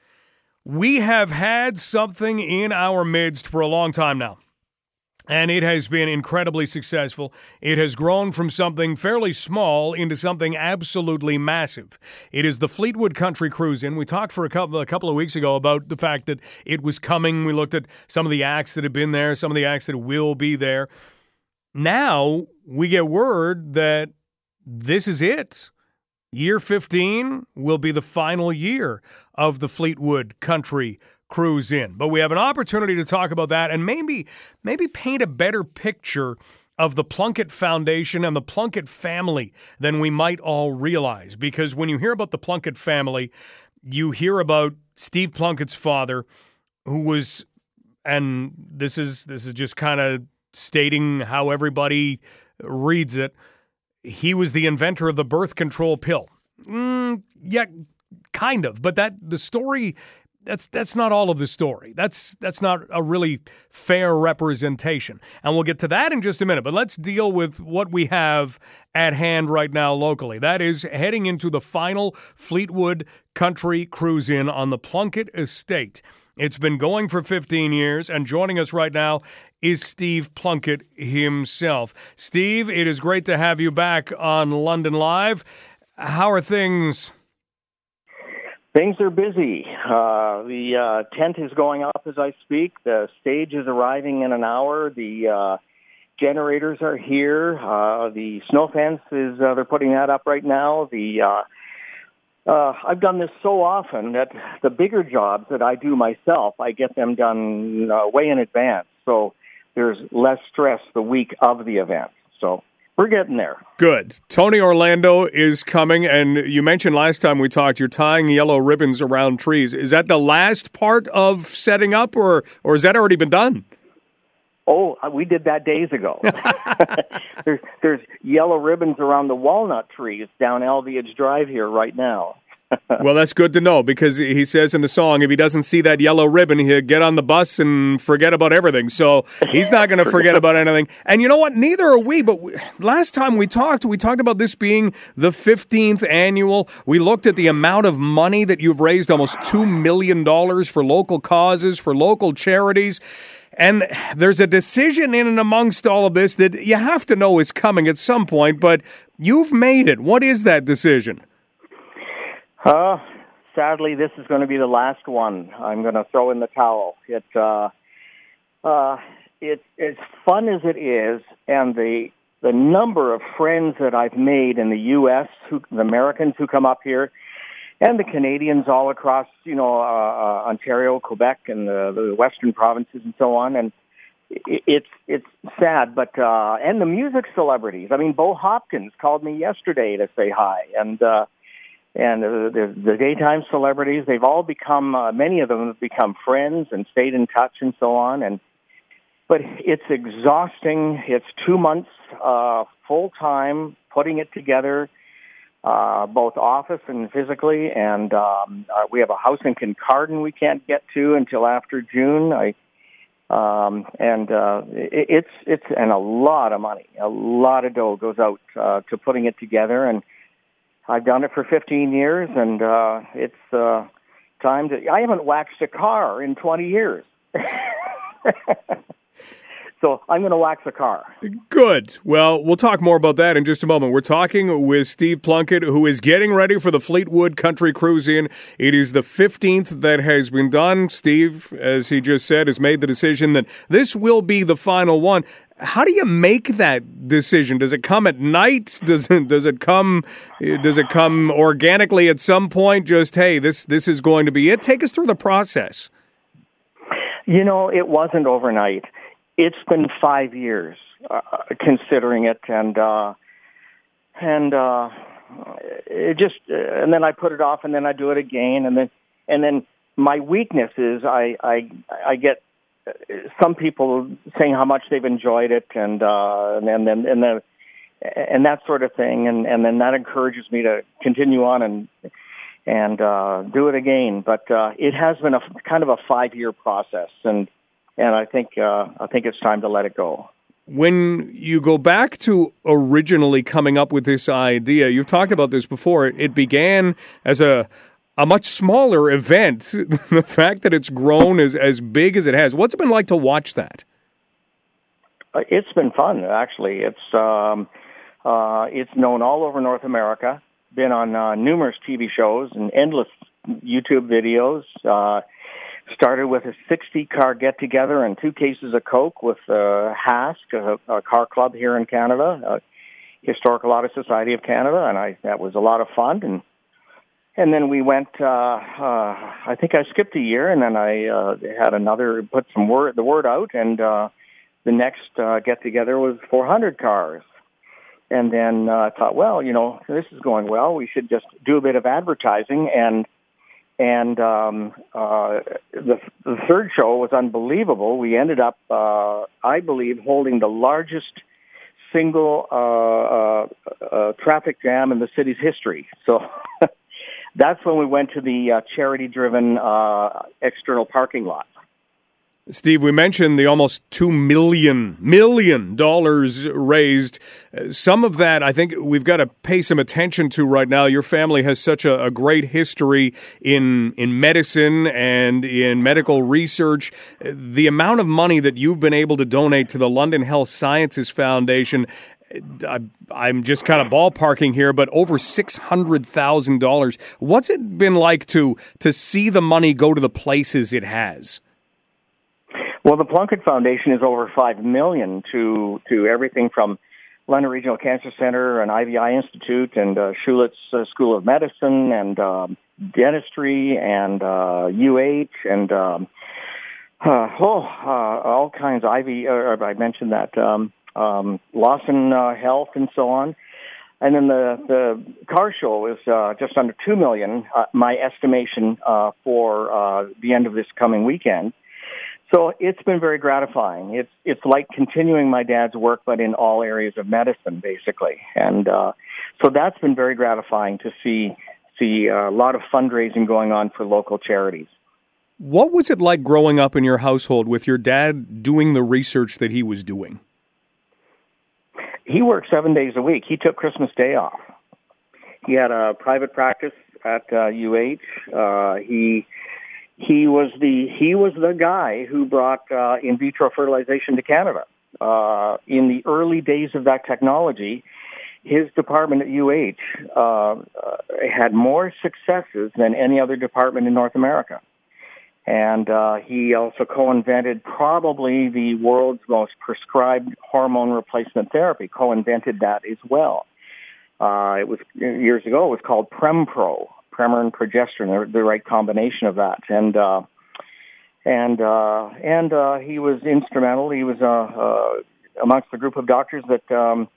We have had something in our midst for a long time now and it has been incredibly successful. It has grown from something fairly small into something absolutely massive. It is the Fleetwood Country Cruise In. We talked for a couple a couple of weeks ago about the fact that it was coming. We looked at some of the acts that have been there, some of the acts that will be there. Now we get word that this is it. Year 15 will be the final year of the Fleetwood Country cruise in. But we have an opportunity to talk about that and maybe maybe paint a better picture of the Plunkett Foundation and the Plunkett family than we might all realize. Because when you hear about the Plunkett family, you hear about Steve Plunkett's father, who was, and this is this is just kind of stating how everybody reads it. He was the inventor of the birth control pill. Mm, yeah, kind of, but that the story that's that's not all of the story. That's that's not a really fair representation. And we'll get to that in just a minute. But let's deal with what we have at hand right now locally. That is heading into the final Fleetwood Country Cruise In on the Plunkett Estate. It's been going for 15 years, and joining us right now is Steve Plunkett himself. Steve, it is great to have you back on London Live. How are things? Things are busy. Uh, the uh, tent is going up as I speak. The stage is arriving in an hour. The uh, generators are here. Uh, the snow fence is uh, they're putting that up right now. The uh, uh, I've done this so often that the bigger jobs that I do myself, I get them done uh, way in advance. So there's less stress the week of the event. So we're getting there. Good. Tony Orlando is coming, and you mentioned last time we talked, you're tying yellow ribbons around trees. Is that the last part of setting up, or or has that already been done? Oh, uh, we did that days ago. there's there's yellow ribbons around the walnut trees down Elviage Drive here right now. Well, that's good to know because he says in the song, if he doesn't see that yellow ribbon, he'll get on the bus and forget about everything. So he's not going to forget about anything. And you know what? Neither are we. But we, last time we talked, we talked about this being the 15th annual. We looked at the amount of money that you've raised almost $2 million for local causes, for local charities. And there's a decision in and amongst all of this that you have to know is coming at some point, but you've made it. What is that decision? Uh, sadly, this is going to be the last one. I'm going to throw in the towel. It, uh, uh, it, as fun as it is, and the the number of friends that I've made in the U.S., who, the Americans who come up here, and the Canadians all across, you know, uh, uh, Ontario, Quebec, and the, the western provinces, and so on, and it's it's sad, but uh, and the music celebrities. I mean, Bo Hopkins called me yesterday to say hi, and uh, and the, the, daytime celebrities they've all become uh, many of them have become friends and stayed in touch and so on. And but it's exhausting. It's two months uh full time putting it together uh both office and physically. And um uh, we have a house in Kincardine we can't get to until after June. I um and uh it, it's it's and a lot of money. A lot of dough goes out uh to putting it together. And I've done it for 15 years, and uh, it's uh, time to. I haven't waxed a car in 20 years. so I'm going to wax a car. Good. Well, we'll talk more about that in just a moment. We're talking with Steve Plunkett, who is getting ready for the Fleetwood Country Cruise In. It is the 15th that has been done. Steve, as he just said, has made the decision that this will be the final one how do you make that decision? Does it come at night? Does it does it come does it come organically at some point? Just hey, this this is going to be it. Take us through the process. You know, it wasn't overnight. It's been five years uh, considering it, and uh, and uh, it just and then I put it off, and then I do it again, and then and then my weakness is I I I get some people saying how much they've enjoyed it and uh and then and and that sort of thing. And and then that encourages me to continue on and and uh do it again. But uh it has been a kind of a 5 year process. And and I think uh I think it's time to let it go. When you go back to originally coming up with this idea, you've talked about this before. It began as a a much smaller event. the fact that it's grown as as big as it has, what's it been like to watch that? Uh, it's been fun, actually. It's um, uh, it's known all over North America. Been on uh, numerous TV shows and endless YouTube videos. Uh, started with a 60 car get together and two cases of Coke with uh, HASC, a, a car club here in Canada, uh, Historical Auto Society of Canada, and I that was a lot of fun and and then we went. Uh, uh, I think I skipped a year, and then I uh, had another put some word the word out, and uh, the next uh, get together was 400 cars. And then uh, I thought, well, you know, this is going well. We should just do a bit of advertising. And and um, uh, the, the third show was unbelievable. We ended up, uh, I believe, holding the largest single uh, uh, uh, traffic jam in the city's history. So that's when we went to the uh, charity-driven uh, external parking lot. Steve, we mentioned the almost two million million dollars raised. Some of that, I think, we've got to pay some attention to right now. Your family has such a, a great history in in medicine and in medical research. The amount of money that you've been able to donate to the London Health Sciences Foundation I'm just kind of ballparking here, but over six hundred thousand dollars. What's it been like to to see the money go to the places it has? Well, the Plunkett Foundation is over five million to to everything from London Regional Cancer Center and Ivey Eye Institute and uh, Schulich uh, School of Medicine and um, dentistry and uh, UH and um, uh, oh, uh, all kinds. of IV. Uh, I mentioned that um, um, Lawson uh, Health and so on. And then the the car show is uh, just under two million. Uh, my estimation uh, for uh, the end of this coming weekend. So it's been very gratifying. It's it's like continuing my dad's work, but in all areas of medicine, basically. And uh, so that's been very gratifying to see see a lot of fundraising going on for local charities. What was it like growing up in your household with your dad doing the research that he was doing? He worked seven days a week. He took Christmas Day off. He had a private practice at uh, UH. Uh, he he was the he was the guy who brought uh, in vitro fertilization to Canada. Uh, in the early days of that technology, his department at UH uh, had more successes than any other department in North America. And uh, he also co-invented probably the world's most prescribed hormone replacement therapy. Co-invented that as well. Uh, it was years ago. It was called Prempro, Premarin and progesterone, the, the right combination of that. And uh, and uh, and uh, he was instrumental. He was uh, uh, amongst the group of doctors that um,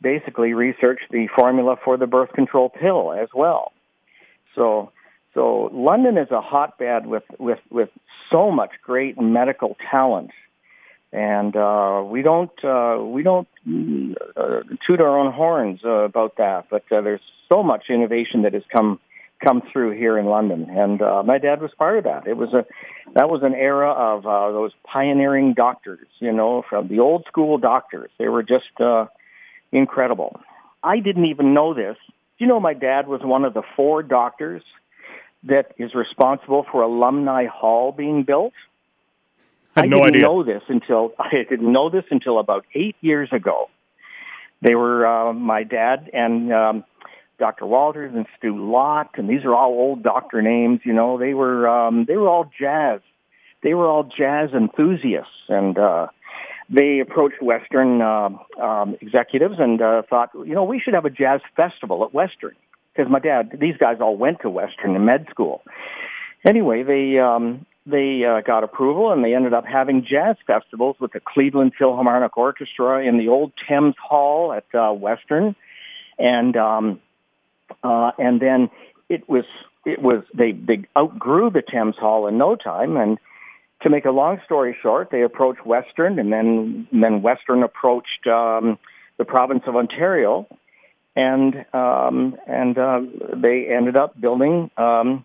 basically researched the formula for the birth control pill as well. So so London is a hotbed with with with so much great medical talent and uh, we don't uh, we don't uh, toot our own horns uh, about that. But uh, there's so much innovation that has come come through here in London, and uh, my dad was part of that. It was a that was an era of uh, those pioneering doctors, you know, from the old school doctors. They were just uh, incredible. I didn't even know this. You know my dad was one of the four doctors that is responsible for Alumni Hall being built? I, had no didn't idea. know this until I didn't know this until about eight years ago. They were uh, my dad and um, Dr. Walters and Stu Lott, and these are all old doctor names. You know, they were um, they were all jazz. They were all jazz enthusiasts, and uh, they approached Western uh, um, executives and uh, thought, you know, we should have a jazz festival at Western because my dad, these guys all went to Western in med school. Anyway, they um, they uh, got approval and they ended up having jazz festivals with the Cleveland Philharmonic Orchestra in the old Thames Hall at uh, Western, and um, uh, and then it was it was they they outgrew the Thames Hall in no time. And to make a long story short, they approached Western, and then and then Western approached um, the province of Ontario, and um, and uh, they ended up building um,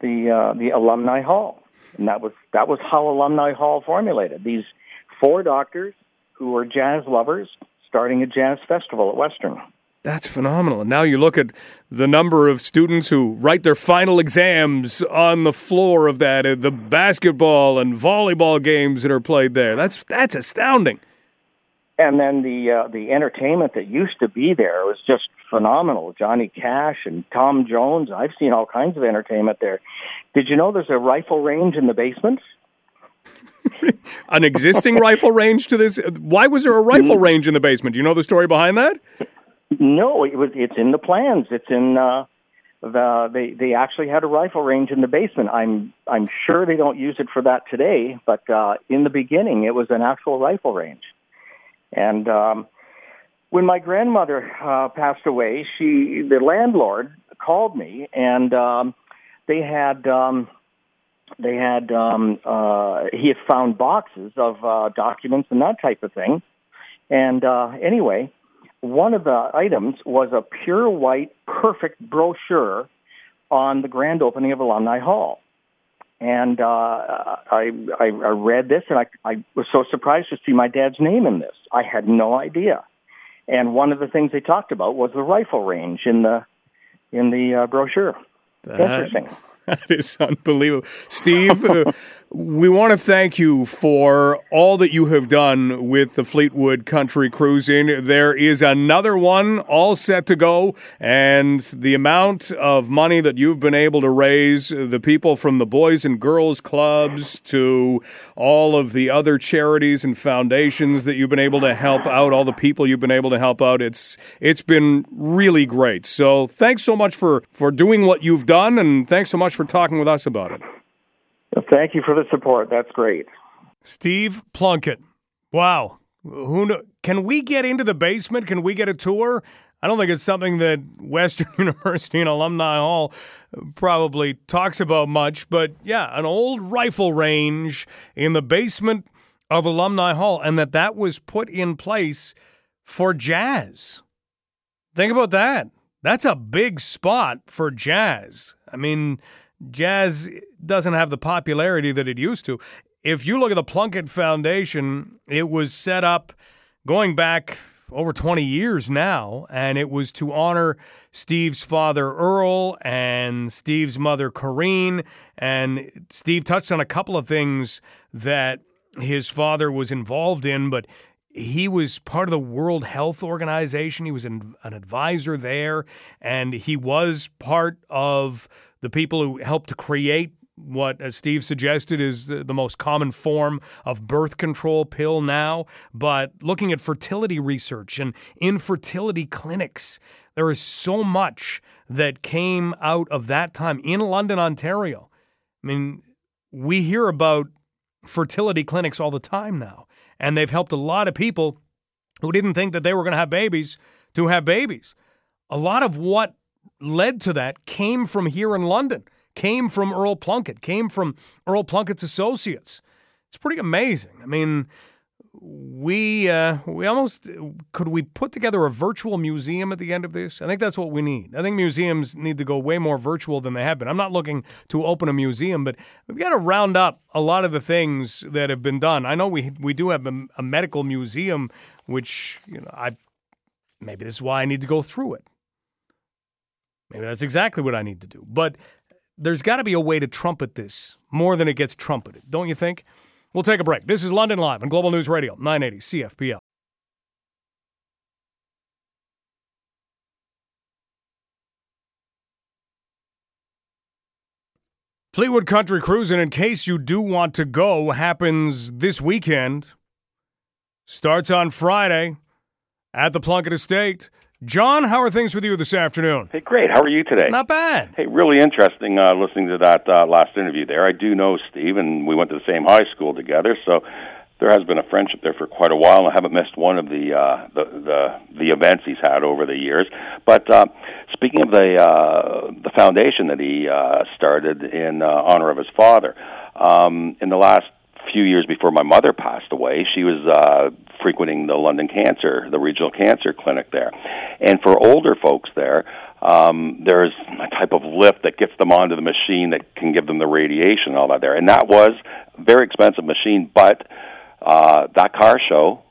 the uh, the Alumni Hall, and that was that was how Alumni Hall formulated. These four doctors who were jazz lovers starting a jazz festival at Western. That's phenomenal. And now you look at the number of students who write their final exams on the floor of that, uh, the basketball and volleyball games that are played there. That's that's astounding. And then the uh, the entertainment that used to be there was just phenomenal. Johnny Cash and Tom Jones. I've seen all kinds of entertainment there. Did you know there's a rifle range in the basement? An existing rifle range to this? Why was there a rifle range in the basement? Do you know the story behind that? No, it was. It's in the plans. It's in uh, the, they they actually had a rifle range in the basement. I'm I'm sure they don't use it for that today, but uh, in the beginning, it was an actual rifle range. And um, when my grandmother uh, passed away, she the landlord called me, and um, they had um, they had um, uh, he had found boxes of uh, documents and that type of thing. And uh, anyway, one of the items was a pure white, perfect brochure on the grand opening of Alumni Hall. And uh, I, I, I read this, and I, I was so surprised to see my dad's name in this. I had no idea. And one of the things they talked about was the rifle range in the in the uh, brochure. That, Interesting. That is unbelievable. Steve, uh, we want to thank you for all that you have done with the Fleetwood Country Cruise In. There is another one all set to go, and the amount of money that you've been able to raise, the people from the Boys and Girls Clubs to all of the other charities and foundations that you've been able to help out, all the people you've been able to help out, it's it's been really great. So thanks so much for, for doing what you've done, and thanks so much for talking with us about it. Thank you for the support. That's great. Steve Plunkett. Wow. Who know? Can we get into the basement? Can we get a tour? I don't think it's something that Western University and Alumni Hall probably talks about much, but yeah, an old rifle range in the basement of Alumni Hall, and that that was put in place for jazz. Think about that. That's a big spot for jazz. I mean, jazz doesn't have the popularity that it used to. If you look at the Plunkett Foundation, it was set up going back over 20 years now, and it was to honor Steve's father, Earl, and Steve's mother, Corrine. And Steve touched on a couple of things that his father was involved in, but he was part of the World Health Organization. He was an, an advisor there, and he was part of the people who helped to create what, as Steve suggested, is the, the, most common form of birth control pill now. But looking at fertility research and infertility clinics, there is so much that came out of that time in London, Ontario. I mean, we hear about fertility clinics all the time now, and they've helped a lot of people who didn't think that they were going to have babies to have babies. A lot of what led to that came from here in London, came from Earl Plunkett, came from Earl Plunkett's associates. It's pretty amazing. I mean, we uh, we almost could we put together a virtual museum at the end of this? I think that's what we need. I think museums need to go way more virtual than they have been. I'm not looking to open a museum, but we've got to round up a lot of the things that have been done. I know we we do have a, a medical museum, which you know I maybe this is why I need to go through it. Maybe that's exactly what I need to do. But there's got to be a way to trumpet this more than it gets trumpeted, don't you think? We'll take a break. This is London Live on Global News Radio, 980 CFPL. Fleetwood Country Cruising, in case you do want to go, happens this weekend. Starts on Friday at the Plunkett Estate. John, how are things with you this afternoon? Hey, great. How are you today? Not bad. Hey, really interesting uh, listening to that uh, last interview there. I do know Steve, and we went to the same high school together, so there has been a friendship there for quite a while. And I haven't missed one of the uh, the, the the events he's had over the years. But uh, speaking of the uh, the foundation that he uh, started in uh, honor of his father, um, in the last few years before my mother passed away, she was uh, frequenting the London Cancer, the regional cancer clinic there. And for older folks there, um, there's a type of lift that gets them onto the machine that can give them the radiation and all that there. And that was a very expensive machine, but uh, that car show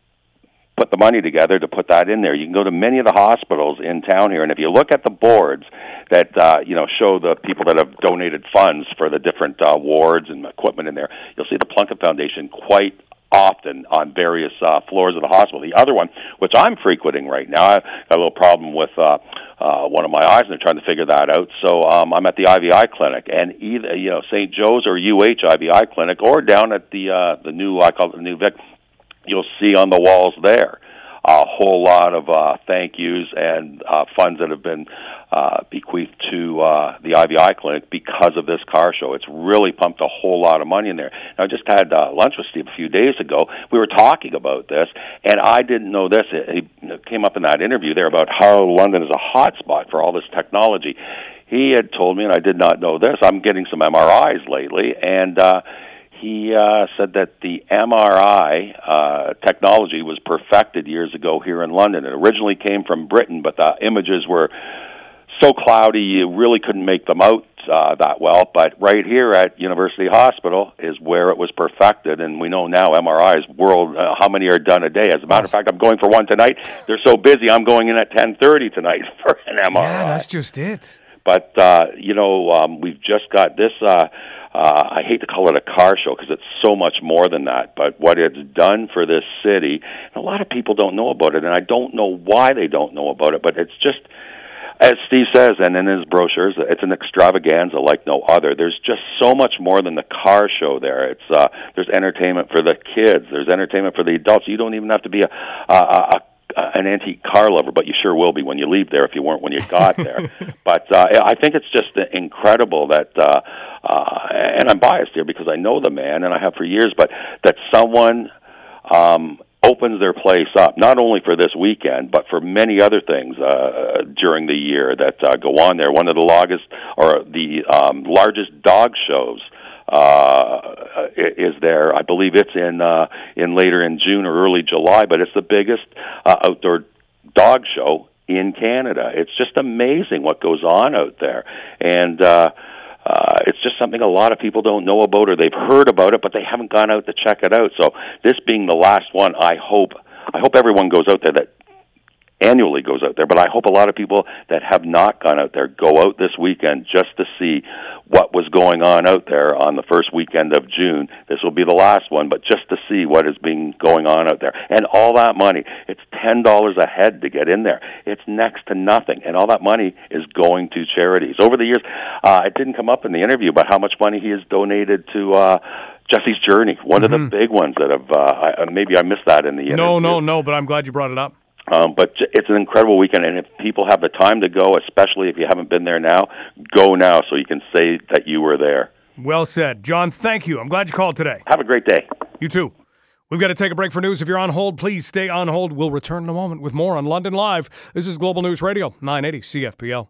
put the money together to put that in there. You can go to many of the hospitals in town here, and if you look at the boards that uh, you know show the people that have donated funds for the different uh, wards and equipment in there, you'll see the Plunkett Foundation quite often on various uh, floors of the hospital. The other one, which I'm frequenting right now, I've got a little problem with uh, uh, one of my eyes, and they're trying to figure that out. So um, I'm at the Ivey Eye clinic, and either you know St. Joe's or UH Ivey Eye clinic, or down at the uh, the new I call it the new Vic you'll see on the walls there a whole lot of uh, thank yous and uh, funds that have been uh, bequeathed to uh, the Ivey Eye clinic because of this car show. It's really pumped a whole lot of money in there. Now, I just had uh, lunch with Steve a few days ago. We were talking about this, and I didn't know this. It, it came up in that interview there about how London is a hot spot for all this technology. He had told me, and I did not know this. I'm getting some MRIs lately, and uh, he uh, said that the MRI uh, technology was perfected years ago here in London. It originally came from Britain, but the images were so cloudy you really couldn't make them out uh, that well. But right here at University Hospital is where it was perfected, and we know now MRIs world uh, how many are done a day. As a matter of fact, I'm going for one tonight. They're so busy, I'm going in at 10:30 tonight for an MRI. Yeah, that's just it. But uh, you know, um, we've just got this. Uh, uh, I hate to call it a car show because it's so much more than that. But what it's done for this city, a lot of people don't know about it, and I don't know why they don't know about it. But it's just as Steve says, and in his brochures, it's an extravaganza like no other. There's just so much more than the car show there. It's uh, there's entertainment for the kids. There's entertainment for the adults. You don't even have to be a, a, a an antique car lover, but you sure will be when you leave there if you weren't when you got there. but uh, I think it's just incredible that, uh, uh, and I'm biased here because I know the man and I have for years, but that someone um, opens their place up not only for this weekend but for many other things uh, during the year that uh, go on there. One of the longest or the um, largest dog shows uh, is there. I believe it's in uh, in later in June or early July, but it's the biggest uh, outdoor dog show in Canada. It's just amazing what goes on out there, and. Uh, uh, it's just something a lot of people don't know about or they've heard about it, but they haven't gone out to check it out. So this being the last one, I hope I hope everyone goes out there that annually goes out there, but I hope a lot of people that have not gone out there go out this weekend just to see what was going on out there on the first weekend of June. This will be the last one, but just to see what is being going on out there. And all that money, it's $10 a head to get in there. It's next to nothing, and all that money is going to charities. Over the years, uh, it didn't come up in the interview, but how much money he has donated to uh Jesse's Journey, one mm-hmm. of the mm-hmm. big ones that have uh, I, maybe I missed that in the interview. No, no, no, but I'm glad you brought it up. Um, but it's an incredible weekend, and if people have the time to go, especially if you haven't been there now, go now so you can say that you were there. Well said. John, thank you. I'm glad you called today. Have a great day. You too. We've got to take a break for news. If you're on hold, please stay on hold. We'll return in a moment with more on London Live. This is Global News Radio, 980 CFPL.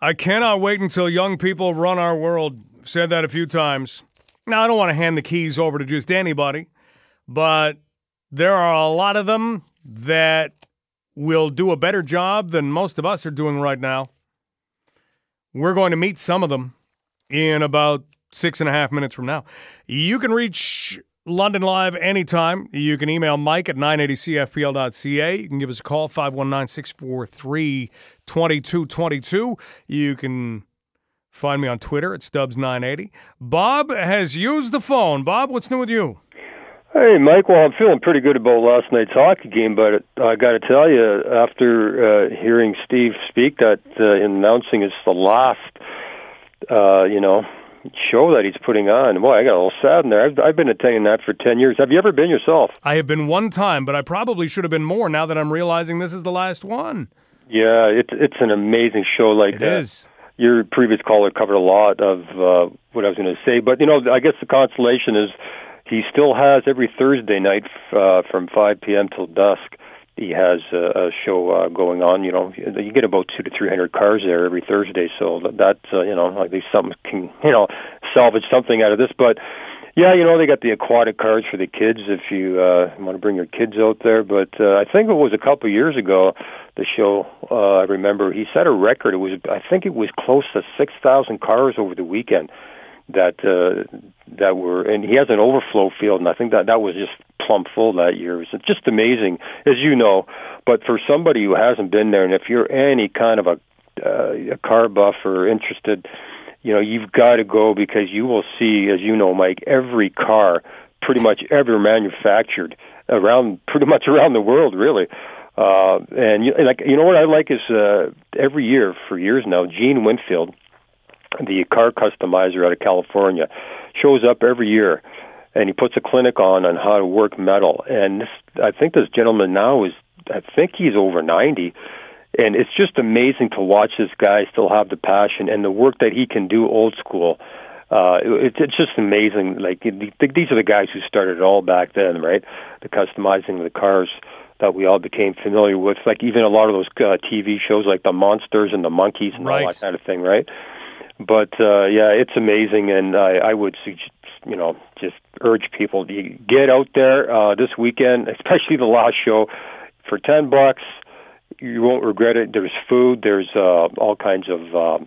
I cannot wait until young people run our world. Said that a few times. Now, I don't want to hand the keys over to just anybody, but there are a lot of them that will do a better job than most of us are doing right now. We're going to meet some of them in about six and a half minutes from now. You can reach London Live anytime. You can email Mike at 980cfpl.ca. You can give us a call, 519 643 2222. You can Find me on Twitter at Stubbs980. Bob has used the phone. Bob, what's new with you? Hey, Mike. Well, I'm feeling pretty good about last night's hockey game, but I got to tell you, after uh, hearing Steve speak, that uh, announcing is the last, uh, you know, show that he's putting on. Boy, I got a little sad in there. I've, I've been attending that for 10 years. Have you ever been yourself? I have been one time, but I probably should have been more now that I'm realizing this is the last one. Yeah, it's it's an amazing show like it that. It is your previous caller covered a lot of uh, what I was going to say, but you know, I guess the consolation is he still has every Thursday night uh, from 5 p.m. till dusk. He has a, a show uh, going on. You know, you get about two to three hundred cars there every Thursday, so that uh, you know, at least something can you know salvage something out of this. But yeah, you know, they got the aquatic cards for the kids if you uh, want to bring your kids out there. But uh, I think it was a couple of years ago, the show. Uh, I remember he set a record. It was, I think, it was close to six thousand cars over the weekend that uh, that were, and he has an overflow field, and I think that that was just plumb full that year. It's just amazing, as you know. But for somebody who hasn't been there, and if you're any kind of a uh, a car buff or interested you know you've got to go because you will see, as you know, Mike, every car pretty much ever manufactured around pretty much around the world, really. Uh, and you, like you know what I like is uh, every year for years now, Gene Winfield, the car customizer out of California, shows up every year and he puts a clinic on on how to work metal. And this, I think this gentleman now is, I think he's over ninety, and it's just amazing to watch this guy still have the passion and the work that he can do old school. Uh, it, it's just amazing. Like these are the guys who started it all back then, right? The customizing of the cars that we all became familiar with, like even a lot of those uh, TV shows, like the Munsters and the Monkees and right. all that kind of thing, right? But uh, yeah, it's amazing, and I, I would suggest you know, just urge people to get out there uh, this weekend, especially the last show, for ten bucks. You won't regret it. There's food. There's uh, all kinds of uh,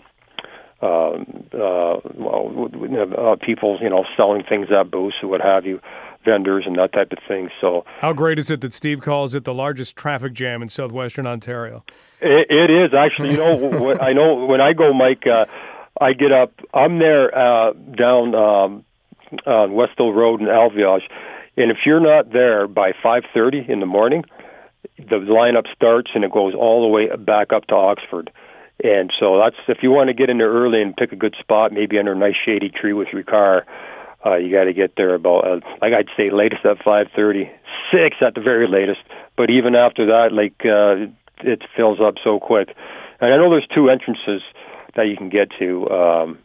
uh, uh, well, uh, people, you know, selling things at booths or what have you, vendors and that type of thing. So, how great is it that Steve calls it the largest traffic jam in southwestern Ontario? it, it is actually. You know, I know when I go, Mike. Uh, I get up. I'm there uh, down um, on Westhill Road in Elviage. And if you're not there by 5:30 in the morning, the lineup starts and it goes all the way back up to Oxford. And so that's if you want to get in there early and pick a good spot, maybe under a nice shady tree with your car, uh, you got to get there about uh, like I'd say latest at five thirty, six at the very latest. But even after that, like uh, it fills up so quick. And I know there's two entrances that you can get to. Um,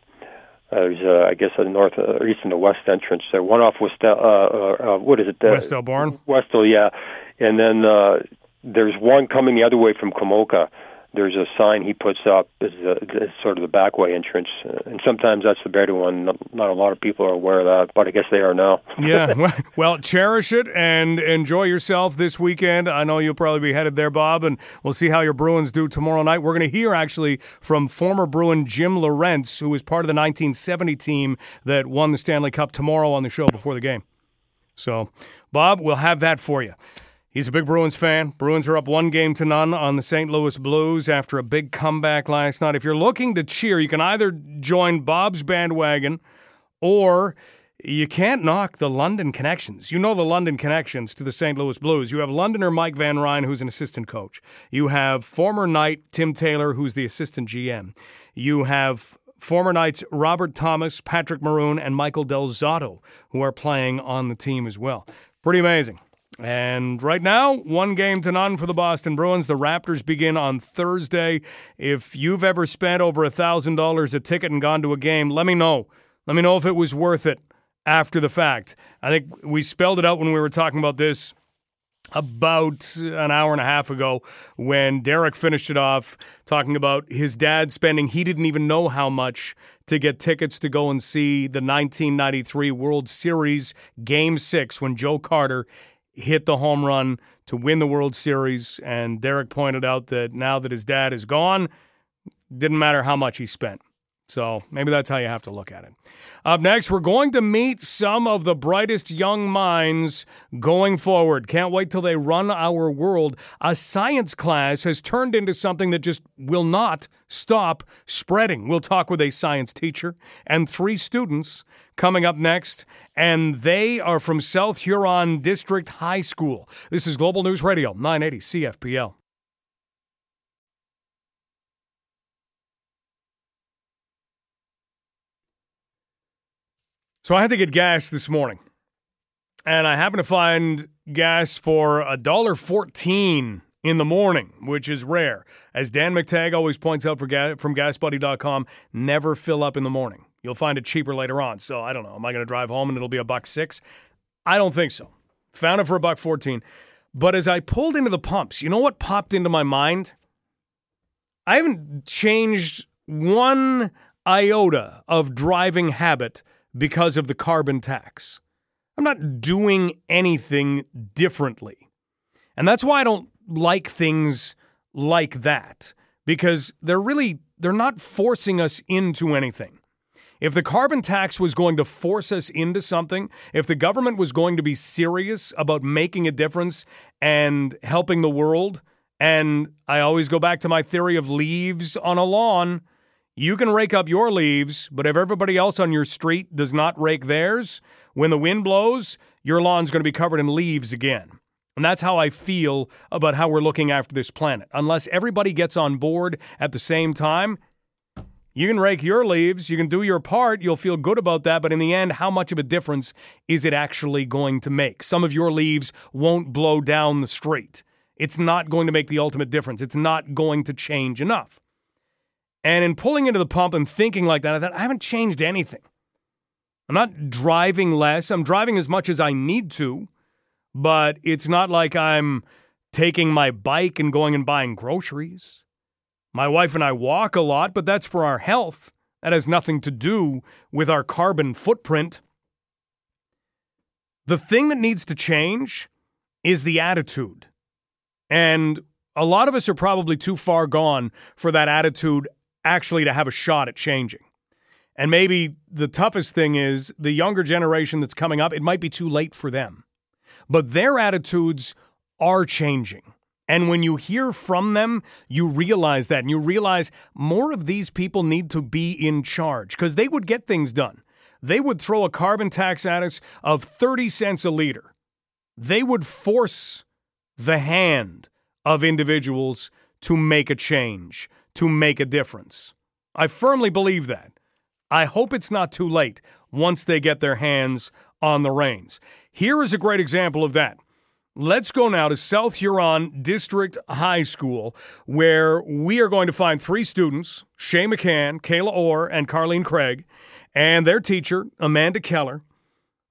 uh, there's, uh, I guess, a north, uh, east, and the west entrance. So one off West, uh, uh, uh, what is it? Uh, West Elborn. Westhill, yeah. And then uh, there's one coming the other way from Komoka there's a sign he puts up as, a, as sort of the back way entrance, uh, and sometimes that's the better one. Not, not, a lot of people are aware of that, but I guess they are now. yeah, well, cherish it and enjoy yourself this weekend. I know you'll probably be headed there, Bob, and we'll see how your Bruins do tomorrow night. We're going to hear actually from former Bruin Jim Lorentz, who was part of the 1970 team that won the Stanley Cup tomorrow on the show before the game. So, Bob, we'll have that for you. He's a big Bruins fan. Bruins are up one game to none on the St. Louis Blues after a big comeback last night. If you're looking to cheer, you can either join Bob's bandwagon or you can't knock the London connections. You know the London connections to the St. Louis Blues. You have Londoner Mike Van Ryn, who's an assistant coach. You have former Knight Tim Taylor, who's the assistant GM. You have former Knights Robert Thomas, Patrick Maroon, and Michael Del Zotto, who are playing on the team as well. Pretty amazing. And right now, one game to none for the Boston Bruins. The Raptors begin on Thursday. If you've ever spent over a $1,000 a ticket and gone to a game, let me know. Let me know if it was worth it after the fact. I think we spelled it out when we were talking about this about an hour and a half ago when Derek finished it off talking about his dad spending, he didn't even know how much to get tickets to go and see the 1993 World Series Game 6 when Joe Carter hit the home run to win the World Series. And Derek pointed out that now that his dad is gone, didn't matter how much he spent. So maybe that's how you have to look at it. Up next, we're going to meet some of the brightest young minds going forward. Can't wait till they run our world. A science class has turned into something that just will not stop spreading. We'll talk with a science teacher and three students coming up next, and they are from South Huron District High School. This is Global News Radio, 980 CFPL. So I had to get gas this morning, and I happened to find gas for a dollar fourteen in the morning, which is rare. As Dan McTeague always points out for gas, from GasBuddy.com, never fill up in the morning. You'll find it cheaper later on. So I don't know. Am I going to drive home and it'll be a buck six? I don't think so. Found it for a buck fourteen. But as I pulled into the pumps, you know what popped into my mind? I haven't changed one iota of driving habit because of the carbon tax. I'm not doing anything differently. And that's why I don't like things like that because they're really they're not forcing us into anything. If the carbon tax was going to force us into something, if the government was going to be serious about making a difference and helping the world, and I always go back to my theory of leaves on a lawn, you can rake up your leaves, but if everybody else on your street does not rake theirs, when the wind blows, your lawn's going to be covered in leaves again. And that's how I feel about how we're looking after this planet. Unless everybody gets on board at the same time, You can rake your leaves, you can do your part, you'll feel good about that, but in the end, how much of a difference is it actually going to make? Some of your leaves won't blow down the street. It's not going to make the ultimate difference. It's not going to change enough. And in pulling into the pump and thinking like that, I thought, I haven't changed anything. I'm not driving less. I'm driving as much as I need to, but it's not like I'm taking my bike and going and buying groceries. My wife and I walk a lot, but that's for our health. That has nothing to do with our carbon footprint. The thing that needs to change is the attitude. And a lot of us are probably too far gone for that attitude actually to have a shot at changing. And maybe the toughest thing is the younger generation that's coming up, it might be too late for them. But their attitudes are changing. And when you hear from them, you realize that. And you realize more of these people need to be in charge because they would get things done. They would throw a carbon tax at us of 30 cents a liter. They would force the hand of individuals to make a change, to make a difference. I firmly believe that. I hope it's not too late once they get their hands on the reins. Here is a great example of that. Let's go now to South Huron District High School, where we are going to find three students Shay McCann, Kayla Orr, and Carlene Craig, and their teacher, Amanda Keller,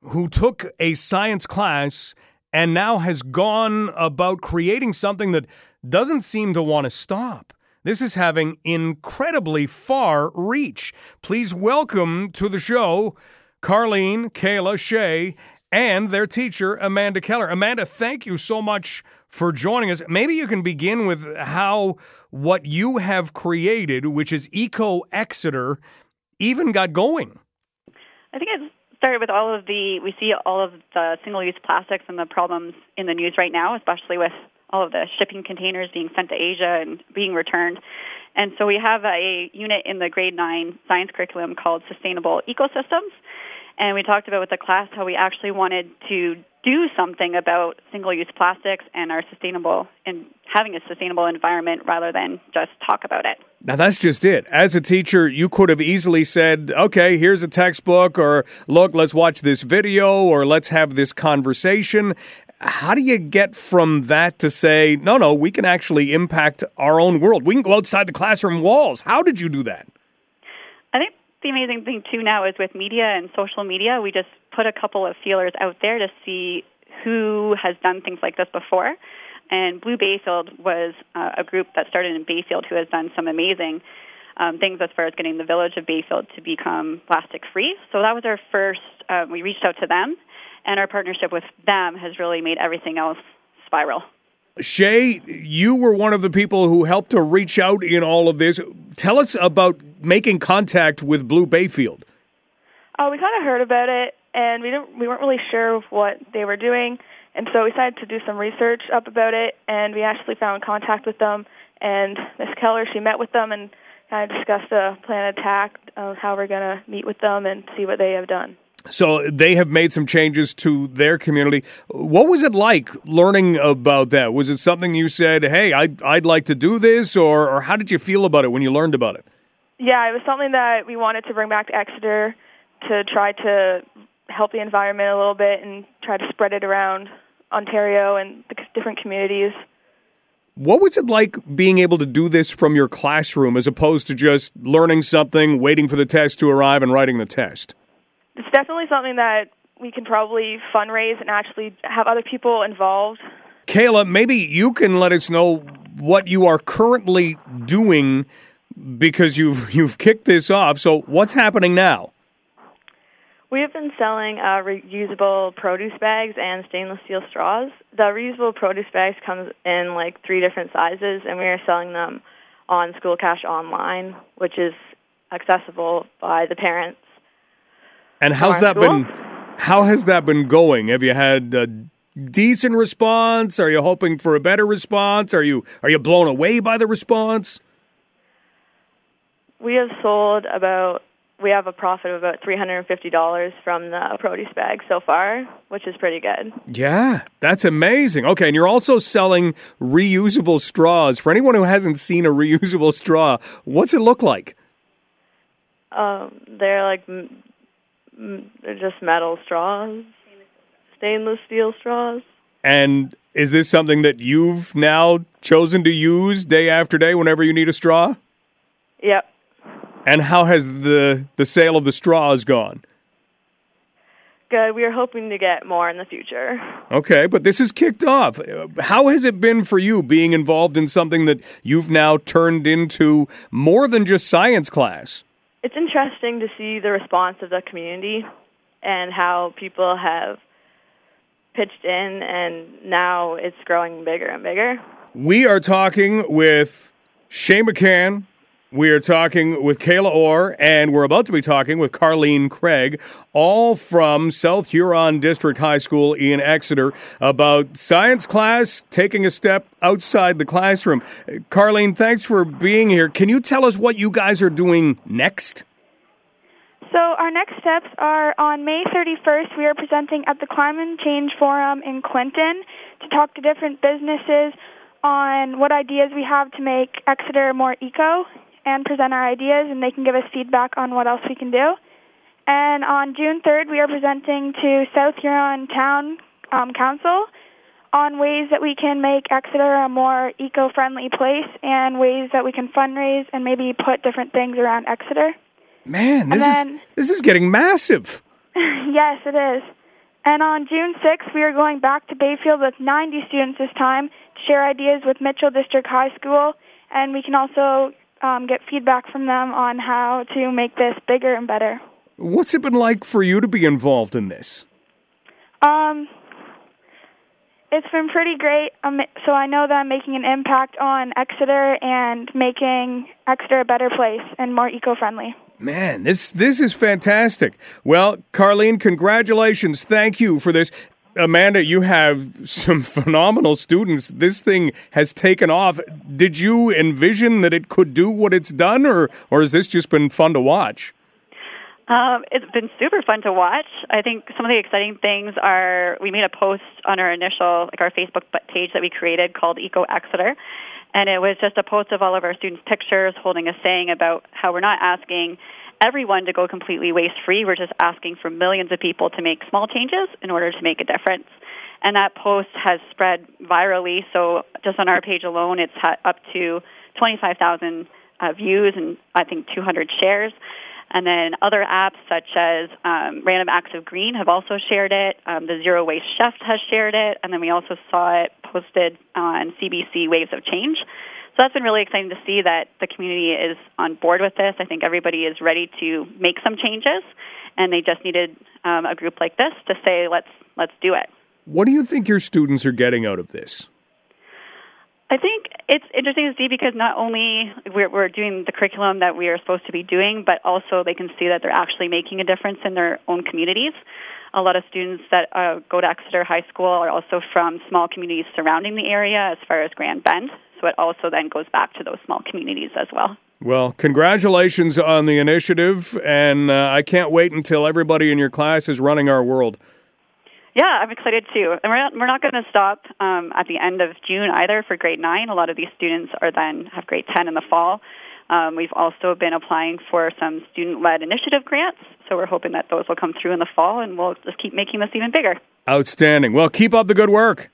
who took a science class and now has gone about creating something that doesn't seem to want to stop. This is having incredibly far reach. Please welcome to the show Carlene, Kayla, Shay, and their teacher, Amanda Keller. Amanda, thank you so much for joining us. Maybe you can begin with how what you have created, which is Eco Exeter, even got going. I think it started with all of the, we see all of the single use plastics and the problems in the news right now, especially with all of the shipping containers being sent to Asia and being returned. And so we have a unit in the grade 9 science curriculum called Sustainable Ecosystems and we talked about with the class how we actually wanted to do something about single-use plastics and our sustainable and having a sustainable environment rather than just talk about it. Now that's just it. As a teacher, you could have easily said, "Okay, here's a textbook or look, let's watch this video or let's have this conversation." How do you get from that to say, "No, no, we can actually impact our own world. We can go outside the classroom walls." How did you do that? I think the amazing thing too now is with media and social media, we just put a couple of feelers out there to see who has done things like this before. And Blue Bayfield was uh, a group that started in Bayfield who has done some amazing um, things as far as getting the village of Bayfield to become plastic free. So that was our first, uh, we reached out to them, and our partnership with them has really made everything else spiral. Shay, you were one of the people who helped to reach out in all of this. Tell us about making contact with Blue Bayfield. Oh, we kind of heard about it, and we didn't. We weren't really sure what they were doing, and so we decided to do some research up about it. And we actually found contact with them. And Miss Keller, she met with them and kind of discussed a plan of attack of how we're going to meet with them and see what they have done. So they have made some changes to their community. What was it like learning about that? Was it something you said, "Hey, I'd I'd like to do this," or or how did you feel about it when you learned about it? Yeah, it was something that we wanted to bring back to Exeter to try to help the environment a little bit and try to spread it around Ontario and the different communities. What was it like being able to do this from your classroom as opposed to just learning something, waiting for the test to arrive, and writing the test? It's definitely something that we can probably fundraise and actually have other people involved. Kayla, maybe you can let us know what you are currently doing because you've you've kicked this off. So what's happening now? We have been selling uh, reusable produce bags and stainless steel straws. The reusable produce bags comes in like three different sizes, and we are selling them on School Cash online, which is accessible by the parents. And how's that been? How has that been going? Have you had a decent response? Are you hoping for a better response? Are you are you blown away by the response? We have sold about we have a profit of about $350 from the produce bag so far, which is pretty good. Yeah, that's amazing. Okay, and you're also selling reusable straws. For anyone who hasn't seen a reusable straw, what's it look like? Um, they're like m- m- they're just metal straws, stainless steel straws. And is this something that you've now chosen to use day after day whenever you need a straw? Yep. And how has the the sale of the straws gone? Good. We are hoping to get more in the future. Okay, but this is kicked off. How has it been for you being involved in something that you've now turned into more than just science class? It's interesting to see the response of the community and how people have pitched in, and now it's growing bigger and bigger. We are talking with Shay McCann. We are talking with Kayla Orr, and we're about to be talking with Carleen Craig, all from South Huron District High School in Exeter, about science class taking a step outside the classroom. Carleen, thanks for being here. Can you tell us what you guys are doing next? So our next steps are on May 31st. We are presenting at the Climate Change Forum in Clinton to talk to different businesses on what ideas we have to make Exeter more eco and present our ideas, and they can give us feedback on what else we can do. And on June 3rd, we are presenting to South Huron Town um, Council on ways that we can make Exeter a more eco-friendly place and ways that we can fundraise and maybe put different things around Exeter. Man, this then- is this is getting massive. yes, it is. And on June 6th, we are going back to Bayfield with 90 students this time to share ideas with Mitchell District High School, and we can also um, get feedback from them on how to make this bigger and better. What's it been like for you to be involved in this? Um, it's been pretty great. Um, so I know that I'm making an impact on Exeter and making Exeter a better place and more eco-friendly. Man, this this is fantastic. Well, Carleen, congratulations. Thank you for this. Amanda, you have some phenomenal students. This thing has taken off. Did you envision that it could do what it's done, or or has this just been fun to watch? Um, it's been super fun to watch. I think some of the exciting things are we made a post on our initial, like our Facebook page that we created called Eco Exeter. And it was just a post of all of our students' pictures holding a saying about how we're not asking everyone to go completely waste free. We're just asking for millions of people to make small changes in order to make a difference. And that post has spread virally. So just on our page alone, it's up to 25,000 uh, views and I think 200 shares. And then other apps such as um, Random Acts of Green have also shared it. Um, the Zero Waste Chef has shared it. And then we also saw it posted on CBC Waves of Change. So that's been really exciting to see that the community is on board with this. I think everybody is ready to make some changes, and they just needed um, a group like this to say, let's, let's do it. What do you think your students are getting out of this? I think it's interesting to see because not only we're, we're doing the curriculum that we are supposed to be doing, but also they can see that they're actually making a difference in their own communities. A lot of students that uh, go to Exeter High School are also from small communities surrounding the area, as far as Grand Bend. So it also then goes back to those small communities as well. Well, congratulations on the initiative, and uh, I can't wait until everybody in your class is running our world. Yeah, I'm excited too. And we're not, we're not going to stop um, at the end of June either for grade nine. A lot of these students are then have grade 10 in the fall. Um, we've also been applying for some student led initiative grants. So we're hoping that those will come through in the fall and we'll just keep making this even bigger. Outstanding. Well, keep up the good work.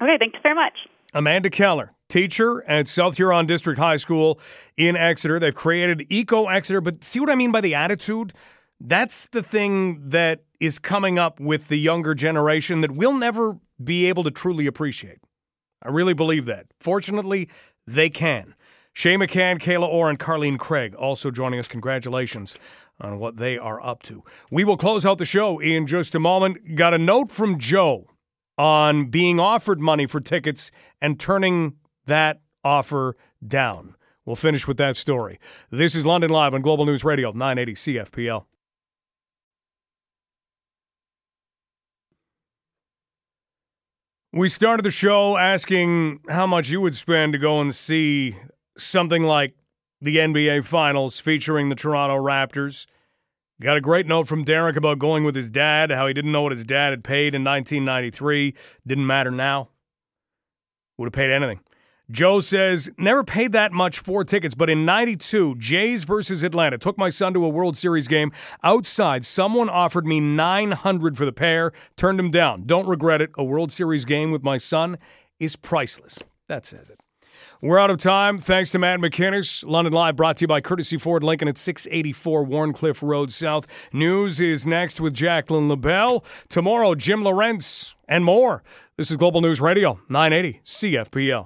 Okay, thanks very much. Amanda Keller, teacher at South Huron District High School in Exeter. They've created Eco Exeter, but see what I mean by the attitude? That's the thing that is coming up with the younger generation that we'll never be able to truly appreciate. I really believe that. Fortunately, they can. Shay McCann, Kayla Orr, and Carleen Craig also joining us. Congratulations on what they are up to. We will close out the show in just a moment. Got a note from Joe on being offered money for tickets and turning that offer down. We'll finish with that story. This is London Live on Global News Radio, 980 CFPL. We started the show asking how much you would spend to go and see something like the NBA Finals featuring the Toronto Raptors. Got a great note from Derek about going with his dad, how he didn't know what his dad had paid in 1993. Didn't matter now. Would have paid anything. Joe says, never paid that much for tickets, but in 92, Jays versus Atlanta, took my son to a World Series game. Outside, someone offered me 900 for the pair, turned him down. Don't regret it. A World Series game with my son is priceless. That says it. We're out of time. Thanks to Matt McInnes. London Live brought to you by Courtesy Ford Lincoln at 684 Wharncliffe Road South. News is next with Jacqueline LaBelle. Tomorrow, Jim Lorentz and more. This is Global News Radio, 980 CFPL.